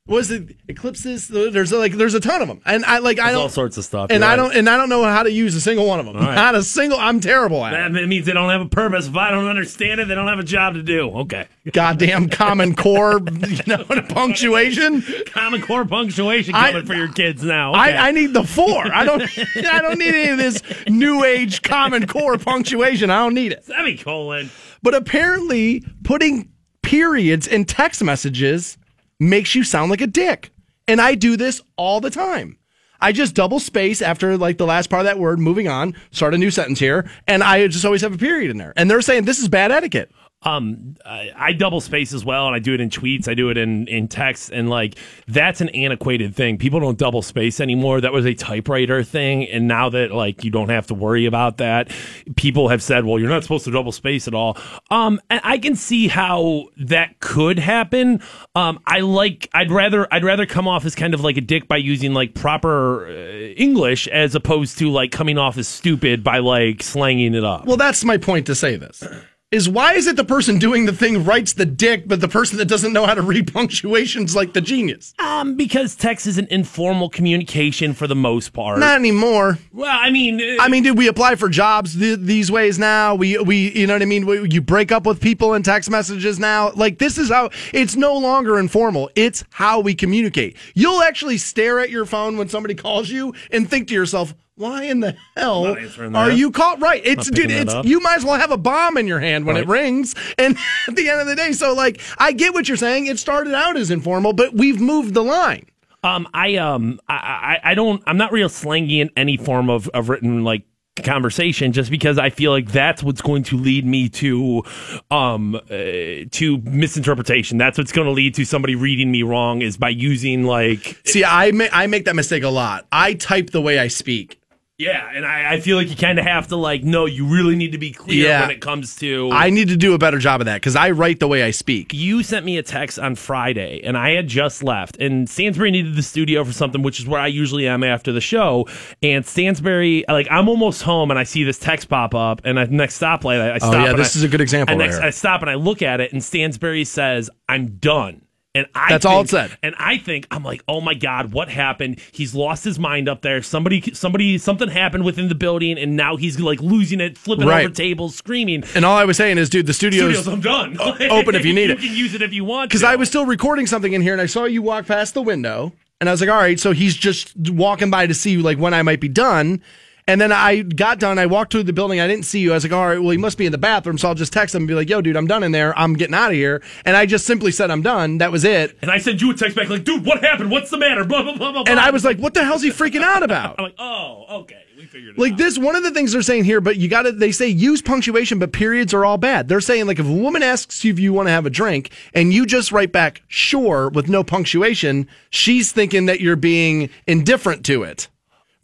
Was it eclipses? There's like there's a ton of them, and I like I There's don't all sorts of stuff. and You're I right. don't and I don't know how to use a single one of them. right. Not a single. I'm terrible at it. That means they don't have a purpose. If I don't understand it, they don't have a job to do. Okay. goddamn common core, you know, punctuation. Common Core punctuation I- coming for your kids now. Okay. I, I need the four. I don't. I don't need any of this new age common core punctuation. I don't need it. Semicolon. But apparently, putting periods in text messages makes you sound like a dick, and I do this all the time. I just double space after like the last part of that word, moving on, start a new sentence here, and I just always have a period in there. And they're saying this is bad etiquette. Um, I, I double space as well, and I do it in tweets. I do it in in text, and like that's an antiquated thing. People don't double space anymore. That was a typewriter thing, and now that like you don't have to worry about that, people have said, "Well, you're not supposed to double space at all." Um, and I can see how that could happen. Um, I like. I'd rather. I'd rather come off as kind of like a dick by using like proper uh, English as opposed to like coming off as stupid by like slanging it up. Well, that's my point to say this. Is why is it the person doing the thing writes the dick, but the person that doesn't know how to read punctuation's like the genius? Um, because text is an informal communication for the most part. Not anymore. well, I mean, uh, I mean, did we apply for jobs th- these ways now? We we you know what I mean? We, you break up with people in text messages now. Like this is how it's no longer informal. It's how we communicate. You'll actually stare at your phone when somebody calls you and think to yourself. Why in the hell are you called? Right, it's dude. It's up. you might as well have a bomb in your hand when it rings. And at the end of the day, so like I get what you're saying. It started out as informal, but we've moved the line. um, I um, I, I, I don't, I'm not real slangy in any form of of written like conversation just because I feel like that's what's going to lead me to um uh, to misinterpretation. That's what's going to lead to somebody reading me wrong is by using like See, I ma- I make that mistake a lot. I type the way I speak. Yeah, and I, I feel like you kind of have to like no, you really need to be clear Yeah. when it comes to I need to do a better job of that because I write the way I speak. you sent me a text on Friday, and I had just left, and Stansbury needed the studio for something, which is where I usually am after the show. And Stansbury, like, I'm almost home, and I see this text pop up, and at the next stoplight, I, I oh, stop. Oh, yeah, and this I- is a good example And right next, here. I stop and I look at it, and Stansbury says, "I'm done." And I That's think, all it said. And I think I'm like, oh my god, what happened? He's lost his mind up there. Somebody, somebody, something happened within the building, and now he's like losing it, flipping Right. over tables, screaming. And all I was saying is, dude, the studio's, Studios, I'm done. open if you need it. You can use it if you want. because. I was still recording something in here, and I saw you walk past the window, and I was like, all right, so he's just walking by to see like when I might be done. And then I got done. I walked through the building. I didn't see you. I was like, all right, well, he must be in the bathroom. So I'll just text him and be like, yo, dude, I'm done in there. I'm getting out of here. And I just simply said, I'm done. That was it. And I sent you a text back like, dude, what happened? What's the matter? Blah blah blah blah. And. I was like, what the hell's he freaking out about? I'm like, oh, okay, we figured it Like out. this, one of the things they're saying here, but you got to, they say use punctuation, but periods are all bad. They're saying, like, if a woman asks you if you want to have a drink and you just write back, sure, with no punctuation, she's thinking that you're being indifferent to it.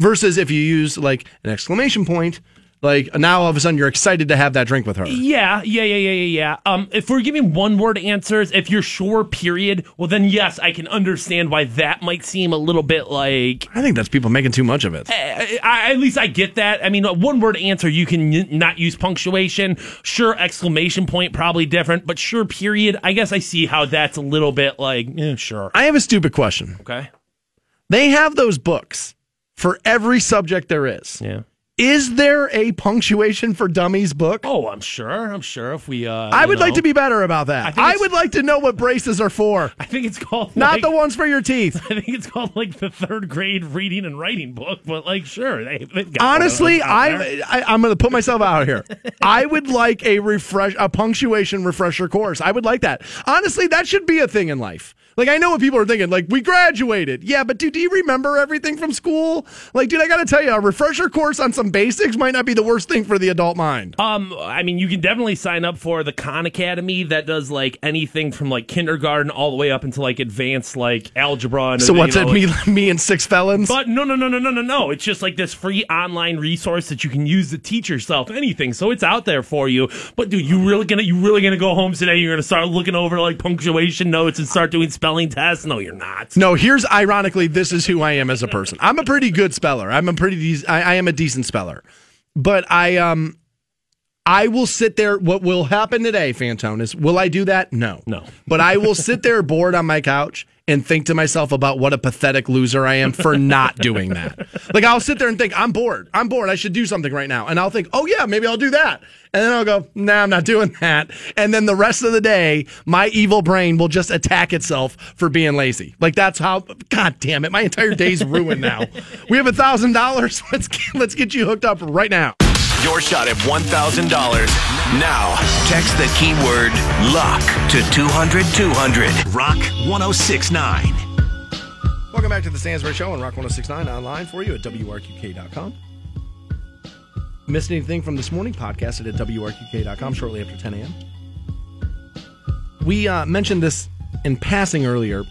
Versus if you use, like, an exclamation point, like, now all of a sudden you're excited to have that drink with her. Yeah, yeah, yeah, yeah, yeah, yeah. Um, if we're giving one word answers, if you're sure, period, well then yes, I can understand why that might seem a little bit like. I think that's people making too much of it. I, I- at least I get that. I mean, a one word answer, you can n- not use punctuation. Sure, exclamation point, probably different, but sure, period. I guess I see how that's a little bit like, eh, sure. I have a stupid question. Okay. They have those books for every subject there is. Yeah. Is there a punctuation for dummies book? Oh, I'm sure. I'm sure if we. Uh, I you would like to be better about that. think I, would like to know what braces are for, I think it's called not like- the ones for your teeth. I think it's called like the third grade reading and writing book, but like sure, they, got Honestly, I'm. I, I'm going to put myself out here. I would like a refresh a punctuation refresher course. I would like that. Honestly, that should be a thing in life. Like I know what people are thinking. Like we graduated, yeah, but dude, do you remember everything from school? Like, dude, I got to tell you, a refresher course on some basics might not be the worst thing for the adult mind. Um, I mean, you can definitely sign up for the Khan Academy that does like anything from like kindergarten all the way up into like advanced like algebra. And So you what's know, it? like- Me, me and six felons. But no, no, no, no, no, no, no. It's just like this free online resource that you can use to teach yourself anything. So it's out there for you. But dude, you really gonna you really gonna go home today? You're gonna start looking over like punctuation notes and start doing spelling tests? No, you're not. No, here's ironically, this is who I am as a person. I'm a pretty good speller. I'm a pretty, dec- I, I am a decent speller, but I um, I will sit there. What will happen today, Fantone, is will I do that? No, No. But I will sit there bored on my couch and think to myself about what a pathetic loser I am for not doing that. Like I'll sit there and think I'm bored. I'm bored. I should do something right now, and I'll think, oh yeah, maybe I'll do that, and then I'll go, nah, I'm not doing that, and then the rest of the day, my evil brain will just attack itself for being lazy. Like that's how. God damn it, my entire day's ruined now. We have a thousand dollars. Let's get, let's get you hooked up right now. Your shot at $1,000. Now, text the keyword luck to 200 200. Rock 1069. Welcome back to the Stansbury Show on Rock 1069 online for you at WRQK.com. Missed anything from this morning? Podcast at WRQK.com shortly after 10 a.m. We uh, mentioned this in passing earlier.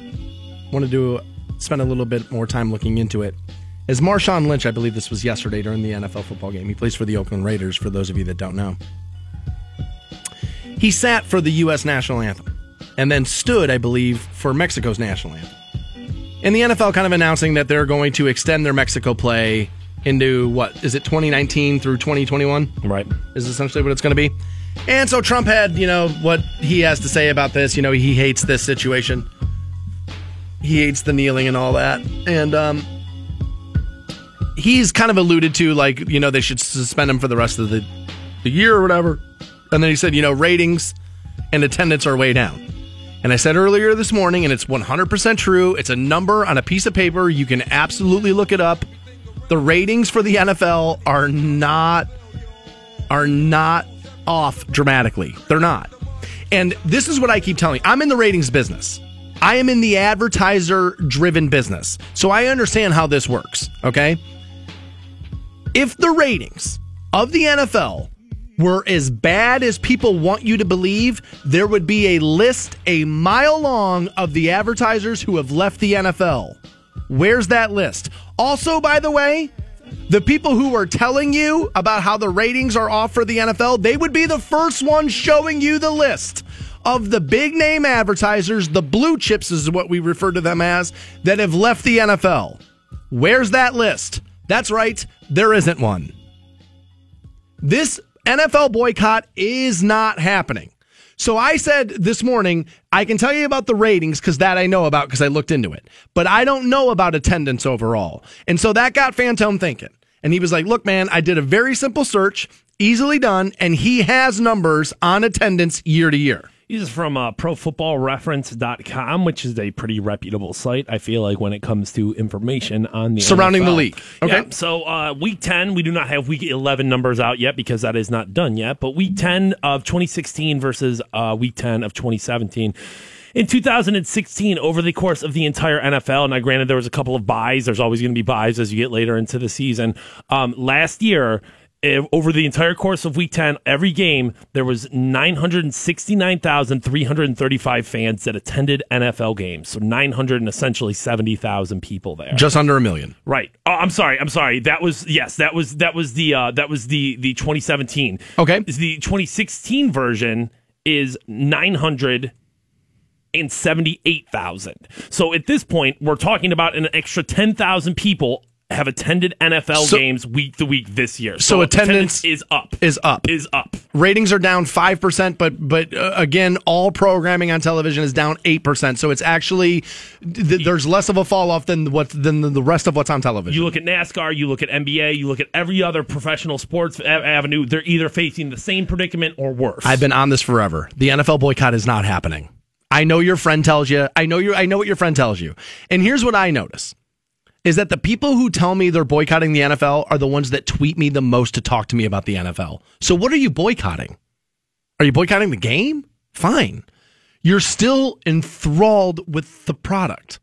Wanted to spend a little bit more time looking into it. As Marshawn Lynch, I believe this was yesterday during the NFL football game. He plays for the Oakland Raiders, for those of you that don't know. He sat for the U.S. national anthem and then stood, I believe, for Mexico's national anthem. And the NFL kind of announcing that they're going to extend their Mexico play into what is it 2019 through 2021? Right. Is essentially what it's going to be. And so Trump had, you know, what he has to say about this. You know, he hates this situation. He hates the kneeling and all that. And um he's kind of alluded to like, you know, they should suspend him for the rest of the the year or whatever. And then he said, you know, ratings and attendance are way down. And I said earlier this morning, and it's 100% true. It's a number on a piece of paper. You can absolutely look it up. The ratings for the NFL are not are not off dramatically. They're not. And this is what I keep telling. you. I'm in the ratings business. I am in the advertiser driven business. So I understand how this works, okay? If the ratings of the NFL were as bad as people want you to believe, there would be a list a mile long of the advertisers who have left the NFL. Where's that list? Also, by the way, the people who are telling you about how the ratings are off for the NFL, they would be the first ones showing you the list of the big name advertisers, the blue chips is what we refer to them as, that have left the NFL. Where's that list? That's right, there isn't one. This NFL boycott is not happening. So I said this morning, I can tell you about the ratings because that I know about because I looked into it, but I don't know about attendance overall. And so that got Fantone thinking. And he was like, look, man, I did a very simple search, easily done, and he has numbers on attendance year to year. This is from uh, ProFootballReference.com, which is a pretty reputable site. I feel like when it comes to information on the surrounding NFL. the league. Okay, Yeah, so uh, week ten, we do not have week eleven numbers out yet because that is not done yet. But week ten of 2016 versus uh, week ten of 2017. In 2016, over the course of the entire NFL, now granted there was a couple of byes. There's always going to be byes as you get later into the season. Um, last year, over the entire course of Week 10, every game there was 969,335 fans that attended NFL games. So 900 and essentially 70,000 people there. just under a million. Right. Oh, I'm sorry. I'm sorry. That was yes. That was that was the uh, that was the the 2017. Okay. Is the 2016 version is 900 and 78,000. So at this point, we're talking about an extra 10,000 people have attended NFL So- games week to week this year. So attendance is up. is up. Is up. ratings are down 5% but but uh, again all programming on television is down 8% so it's actually th- there's less of a fall off than what than the rest of what's on television You look at NASCAR, you look at NBA, you look at every other professional sports a- avenue, they're either facing the same predicament or worse. I've been on this forever the NFL boycott is not happening I know your friend tells you I know you I know what your friend tells you and here's what I notice is that the people who tell me they're boycotting the NFL are the ones that tweet me the most to talk to me about the NFL so what are you boycotting? Are you boycotting the game? Fine. You're still enthralled with the product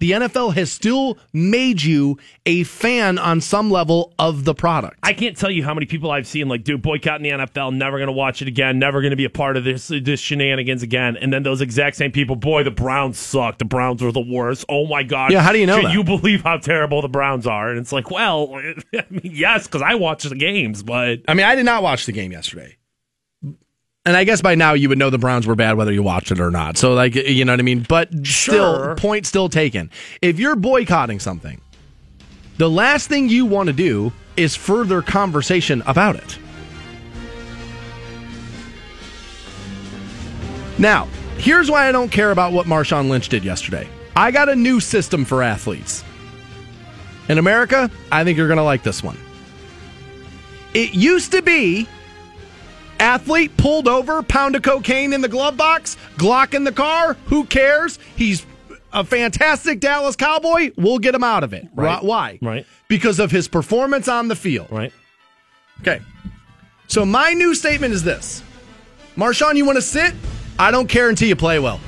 the NFL has still made you a fan on some level of the product. I can't tell you how many people I've seen like, dude, boycotting the NFL, never going to watch it again, never going to be a part of this this shenanigans again. And then those exact same people, boy, the Browns suck. The Browns are the worst. Oh my god. Yeah, how do you know Can you believe how terrible the Browns are? And it's like, well, I mean, yes, because I watch the games, but I mean, I did not watch the game yesterday. And I guess by now you would know the Browns were bad whether you watched it or not. So, like, you know what I mean? But still, point still taken. If you're boycotting something, the last thing you want to do is further conversation about it. Now, here's why I don't care about what Marshawn Lynch did yesterday. I got a new system for athletes. In America, I think you're going to like this one. It used to be athlete pulled over, pound of cocaine in the glove box, Glock in the car. Who cares? He's a fantastic Dallas Cowboy. We'll get him out of it. Right. Why? Right. Because of his performance on the field. right. Okay. So my new statement is this Marshawn, you want to sit? I don't care until you play well.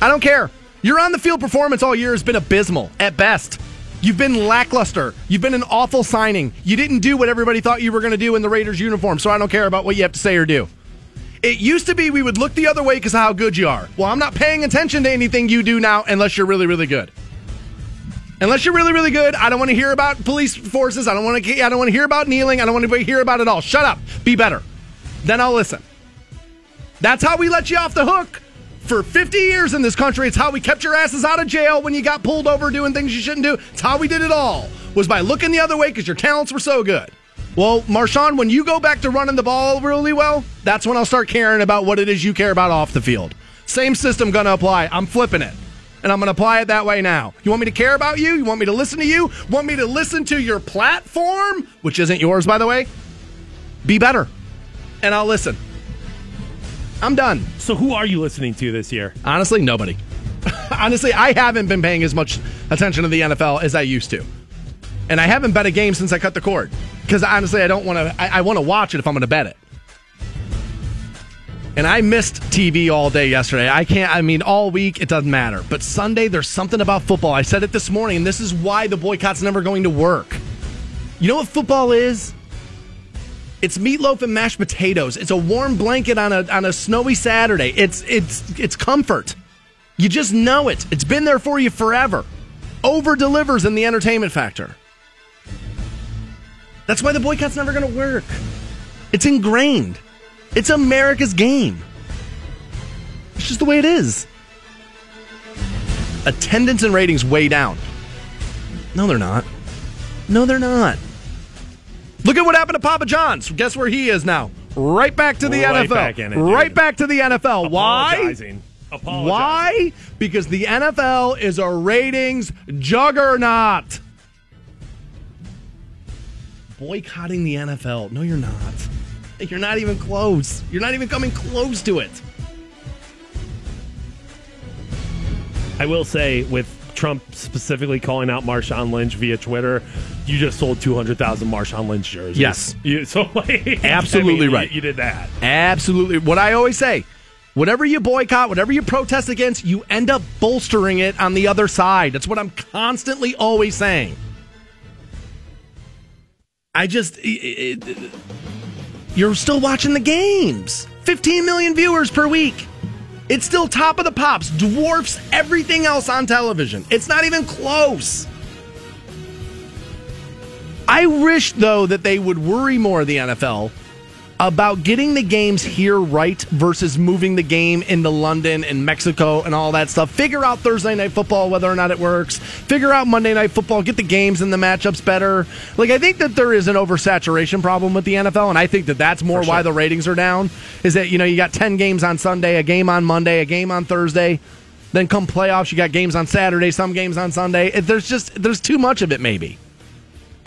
I don't care. Your on the field performance all year has been abysmal at best. You've been lackluster. You've been an awful signing. You didn't do what everybody thought you were going to do in the Raiders uniform, so I don't care about what you have to say or do. It used to be we would look the other way because of how good you are. Well, I'm not paying attention to anything you do now unless you're really, really good. Unless you're really, really good, I don't want to hear about police forces. I don't want to. I don't want to hear about kneeling. I don't want to hear about it all. Shut up. Be better. Then I'll listen. That's how we let you off the hook. For 50 years in this country, it's how we kept your asses out of jail when you got pulled over doing things you shouldn't do. It's how we did it all. Was by looking the other way because your talents were so good. Well, Marshawn, when you go back to running the ball really well, that's when I'll start caring about what it is you care about off the field. Same system gonna apply. I'm flipping it. And I'm gonna apply it that way now. You want me to care about you? You want me to listen to you? Want me to listen to your platform, which isn't yours, by the way? Be better. And I'll listen. I'm done. So who are you listening to this year? Honestly, nobody. Honestly, I haven't been paying as much attention to the NFL as I used to. And I haven't bet a game since I cut the cord. Because honestly, I don't want to, I, I want to watch it if I'm going to bet it. And I missed TV all day yesterday. I can't, I mean, all week, it doesn't matter. But Sunday, there's something about football. I said it this morning, and this is why the boycott's never going to work. You know what football is? It's meatloaf and mashed potatoes. It's a warm blanket on a on a snowy Saturday. It's it's it's comfort. You just know it. It's been there for you forever. Over delivers in the entertainment factor. That's why the boycott's never going to work. It's ingrained. It's America's game. It's just the way it is. Attendance and ratings way down. No, they're not. No, they're not. Look at what happened to Papa John's. Guess where he is now? right back to the Right NFL. back it, right back to the NFL. Why? Apologizing. Why? Because the NFL is a ratings juggernaut. Boycotting the NFL. No, you're not. You're not even close. You're not even coming close to it. I will say, with Trump specifically calling out Marshawn Lynch via Twitter, you just sold 200,000 Marshawn Lynch jerseys. Yes. You, so, like, Absolutely I mean, right. You, you did that. Absolutely. What I always say whatever you boycott, whatever you protest against, you end up bolstering it on the other side. That's what I'm constantly always saying. I just. It, it, you're still watching the games. 15 million viewers per week. It's still top of the pops, dwarfs everything else on television. It's not even close. I wish, though, that they would worry more, the NFL, about getting the games here right versus moving the game into London and Mexico and all that stuff. Figure out Thursday night football, whether or not it works. Figure out Monday night football, get the games and the matchups better. Like, I think that there is an oversaturation problem with the NFL, and I think that that's more why the ratings are down. Is that, you know, you got 10 games on Sunday, a game on Monday, a game on Thursday. Then come playoffs, you got games on Saturday, some games on Sunday. There's just, there's too much of it, maybe.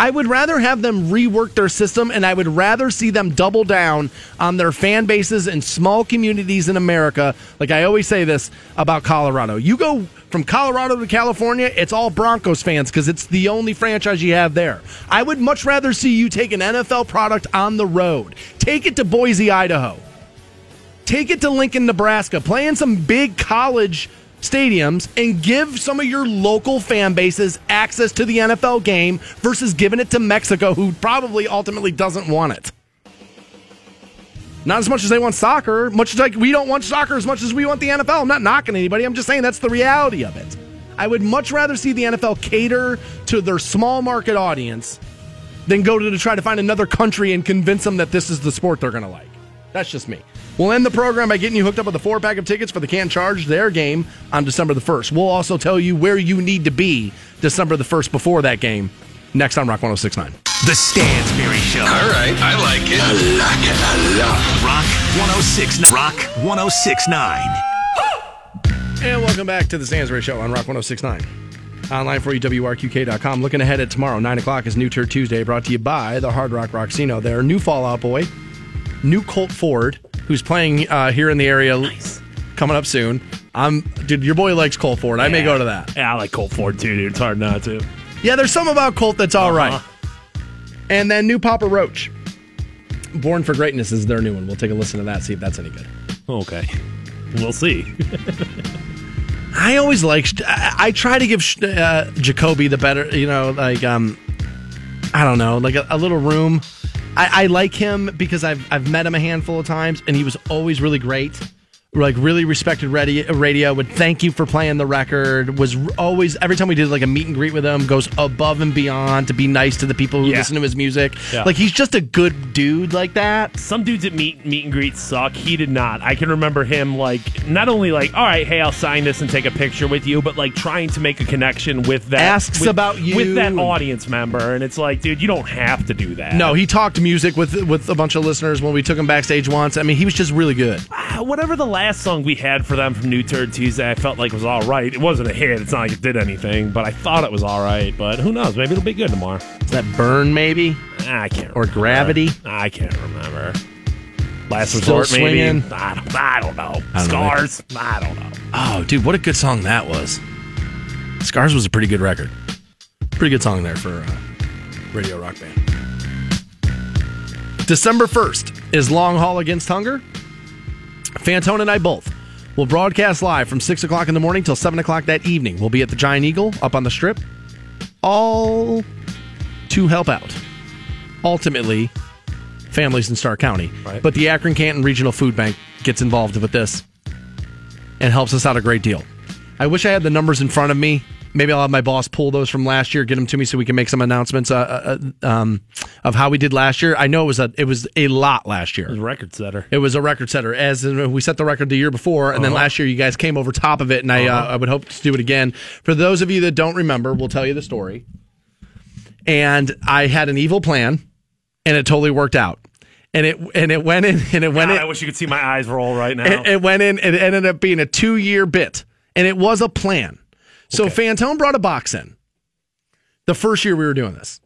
I would rather have them rework their system and I would rather see them double down on their fan bases in small communities in America. Like I always say this about Colorado. You go from Colorado to California, it's all Broncos fans because it's the only franchise you have there. I would much rather see you take an NFL product on the road. Take it to Boise, Idaho. Take it to Lincoln, Nebraska. Play in some big college stadiums and give some of your local fan bases access to the NFL game versus giving it to Mexico, who probably ultimately doesn't want it. Not as much as they want soccer, much like we don't want soccer as much as we want the NFL. I'm not knocking anybody. I'm just saying that's the reality of it. I would much rather see the NFL cater to their small market audience than go to, to try to find another country and convince them that this is the sport they're going to like. That's just me. We'll end the program by getting you hooked up with a four pack of tickets for the Canton Charge their game on December the 1st. We'll also tell you where you need to be December the 1st before that game next on Rock 1069. The Stansbury Show. All right, I like it. I like it a lot. Rock 1069. Rock 1069. And welcome back to the Stansbury Show on Rock 1069. Online for you, WRQK.com. Looking ahead at tomorrow, 9 o'clock is New Tour Tuesday, brought to you by the Hard Rock Rocksino. Their new Fall Out Boy, new Colt Ford, who's playing uh, here in the area coming up soon. I'm, dude, your boy likes Colt Ford. I may go to that. Yeah, I like Colt Ford too, dude. It's hard not to. Yeah, there's some about Colt that's all right. Uh-huh. And then new Papa Roach. Born for Greatness is their new one. We'll take a listen to that, see if that's any good. Okay. We'll see. I always like. I, I try to give uh, Jacoby the better. You know, like um, I don't know, like a, a little room. I, I like him because I've I've met him a handful of times, and he was always really great. Like really respected radio, radio. Would thank you for playing the record. Was always every time we did like a meet and greet with him, goes above and beyond to be nice to the people who Yeah. listen to his music. Yeah. Like he's just a good dude like that. Some dudes at meet meet and greet suck. He did not. I can remember him like not only like, all right, hey, I'll sign this and take a picture with you, but like trying to make a connection with that Asks with- about you. with that audience member, and it's like, dude, you don't have to do that. No, he talked music with with a bunch of listeners when we took him backstage once. I mean, he was just really good. Ah, whatever the last song we had for them from New Turd Tuesday, I felt like it was all right. It wasn't a hit. It's not like it did anything, but I thought it was all right. But who knows? Maybe it'll be good tomorrow. Is that Burn maybe? Ah, I can't. Or remember. Gravity? I can't remember. Last Still resort, maybe. swinging? I don't, I don't know. I don't know. Scars. I don't know. Oh, dude, what a good song that was. Scars was a pretty good record. Pretty good song there for uh, Radio Rock Band. December 1st is Long Haul Against Hunger. Fantone and I both will broadcast live from 6 o'clock in the morning till 7 o'clock that evening. We'll be at the Giant Eagle up on the strip. All to help out. Ultimately, families in Stark County. Right. But the Akron Canton Regional Food Bank gets involved with this and helps us out a great deal. I wish I had the numbers in front of me. Maybe I'll have my boss pull those from last year, get them to me so we can make some announcements uh, uh, um, of how we did last year. I know it was a it was a lot last year. It was a record setter. It was a record setter. As in, we set the record the year before, and then last year you guys came over top of it, and I uh, I would hope to do it again. For those of you that don't remember, we'll tell you the story. And I had an evil plan, and it totally worked out. and it and it went in and it went in. I wish you could see my eyes roll right now. It, it went in and it ended up being a two year bit. And it was a plan. So Fantone brought a box in the first year we were doing this.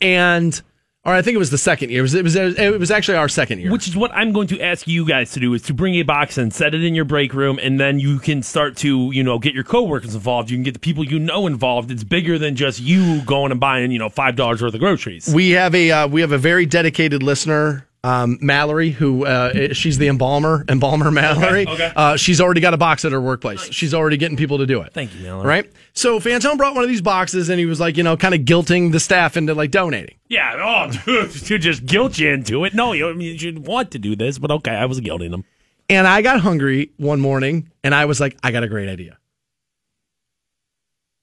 And or I think it was the second year. It was it was, it was actually our second year. Which is what I'm going to ask you guys to do is to bring a box and set it in your break room, and then you can start to, you know, get your coworkers involved. You can get the people you know involved. It's bigger than just you going and buying, you know, five dollars worth of groceries. we have a uh, we have a very dedicated listener um, Mallory, who uh, she's the embalmer, embalmer Mallory. Okay, okay. Uh, she's already got a box at her workplace. She's already getting people to do it. Thank you, Mallory. Right. So Fantone brought one of these boxes, and he was like, you know, kind of guilting the staff into like donating. Yeah. Oh, dude, to just guilt you into it. No, you, you should want to do this, but okay, I was guilting them. And I got hungry one morning, and I was like, I got a great idea.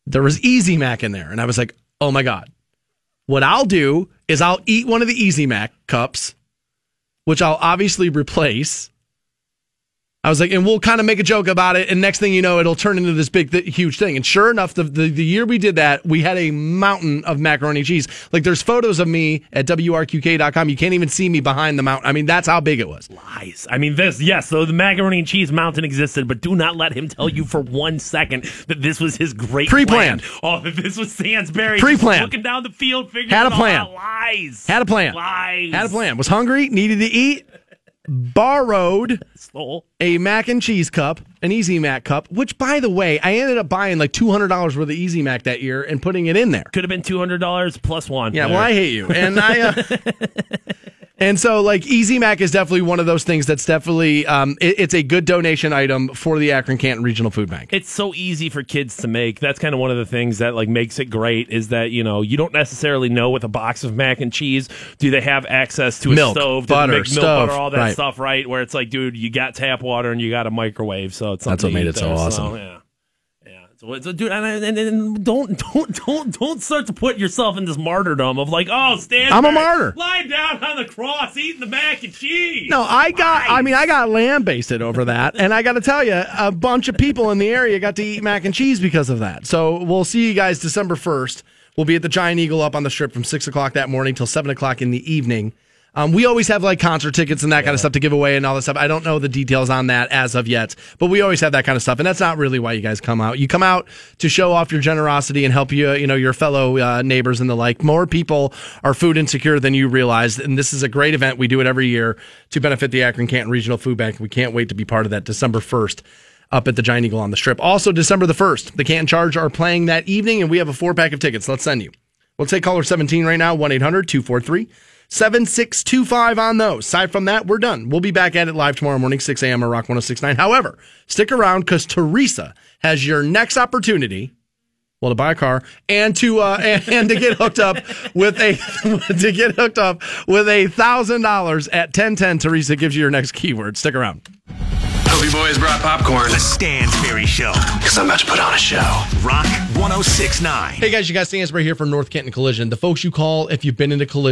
There was Easy Mac in there, and I was like, oh my god. What I'll do is I'll eat one of the Easy Mac cups, which I'll obviously replace. I was like, and we'll kind of make a joke about it, and next thing you know, it'll turn into this big, th- huge thing. And sure enough, the, the the year we did that, we had a mountain of macaroni and cheese. Like, there's photos of me at wrqk.com. You can't even see me behind the mountain. I mean, that's how big it was. Lies. I mean, this, yes, so the macaroni and cheese mountain existed, but do not let him tell you for one second that this was his great Pre-planned. plan. Oh, that this was Stansbury. Pre-planned. Looking down the field, figuring Had a plan. Lies. Had a plan. Lies. Had a plan. Was hungry, needed to eat, borrowed a mac and cheese cup, an Easy Mac cup, which by the way, I ended up buying like $200 worth of Easy Mac that year and putting it in there. Could have been $200 plus one. Yeah, there. well, I hate you. And I uh, And so like Easy Mac is definitely one of those things that's definitely um, it- it's a good donation item for the Akron Canton Regional Food Bank. it's so easy for kids to make. That's kind of one of the things that like makes it great is that you know you don't necessarily know with a box of mac and cheese do they have access to a Milk, stove, butter, to make milk, stove, butter, all that right. stuff, right? Where it's like, dude, you got tap water and you got a microwave, so it's That's what made it so awesome. yeah. Yeah, so, it's dude, and, and, and don't don't don't don't start to put yourself in this martyrdom of like, oh, stand. I'm a martyr. lying down on the cross, eating the mac and cheese. No, I got. I mean, I got lambasted over that, and I got to tell you, a bunch of people in the area got to eat mac and cheese because of that. So we'll see you guys December first. We'll be at the Giant Eagle up on the strip from six o'clock that morning till seven o'clock in the evening. Um, we always have like concert tickets and that kind of stuff to give away and all that stuff. I don't know the details on that as of yet, but we always have that kind of stuff, and that's not really why you guys come out. You come out to show off your generosity and help you, you know, your fellow uh, neighbors and the like. More people are food insecure than you realize, and this is a great event. We do it every year to benefit the Akron Canton Regional Food Bank. We can't wait to be part of that December first up at the Giant Eagle on the Strip. Also, December the 1st, the Canton Charge are playing that evening, and we have a four pack of tickets. Let's send you. We'll take caller 17 right now, 1 800 243 7625 on those. Aside from that, we're done. We'll be back at it live tomorrow morning, 6 a.m. on Rock 1069. However, stick around because Teresa has your next opportunity. Well, to buy a car and to uh, and, and to get hooked up with a to get hooked up with a thousand dollars at ten ten. Teresa gives you your next keyword. Stick around. Hope you boys brought popcorn. The Stansbury Show. Because I'm about to put on a show. Rock 1069. Hey guys, you guys, Stansbury here from North Canton Collision. The folks you call if you've been into collision.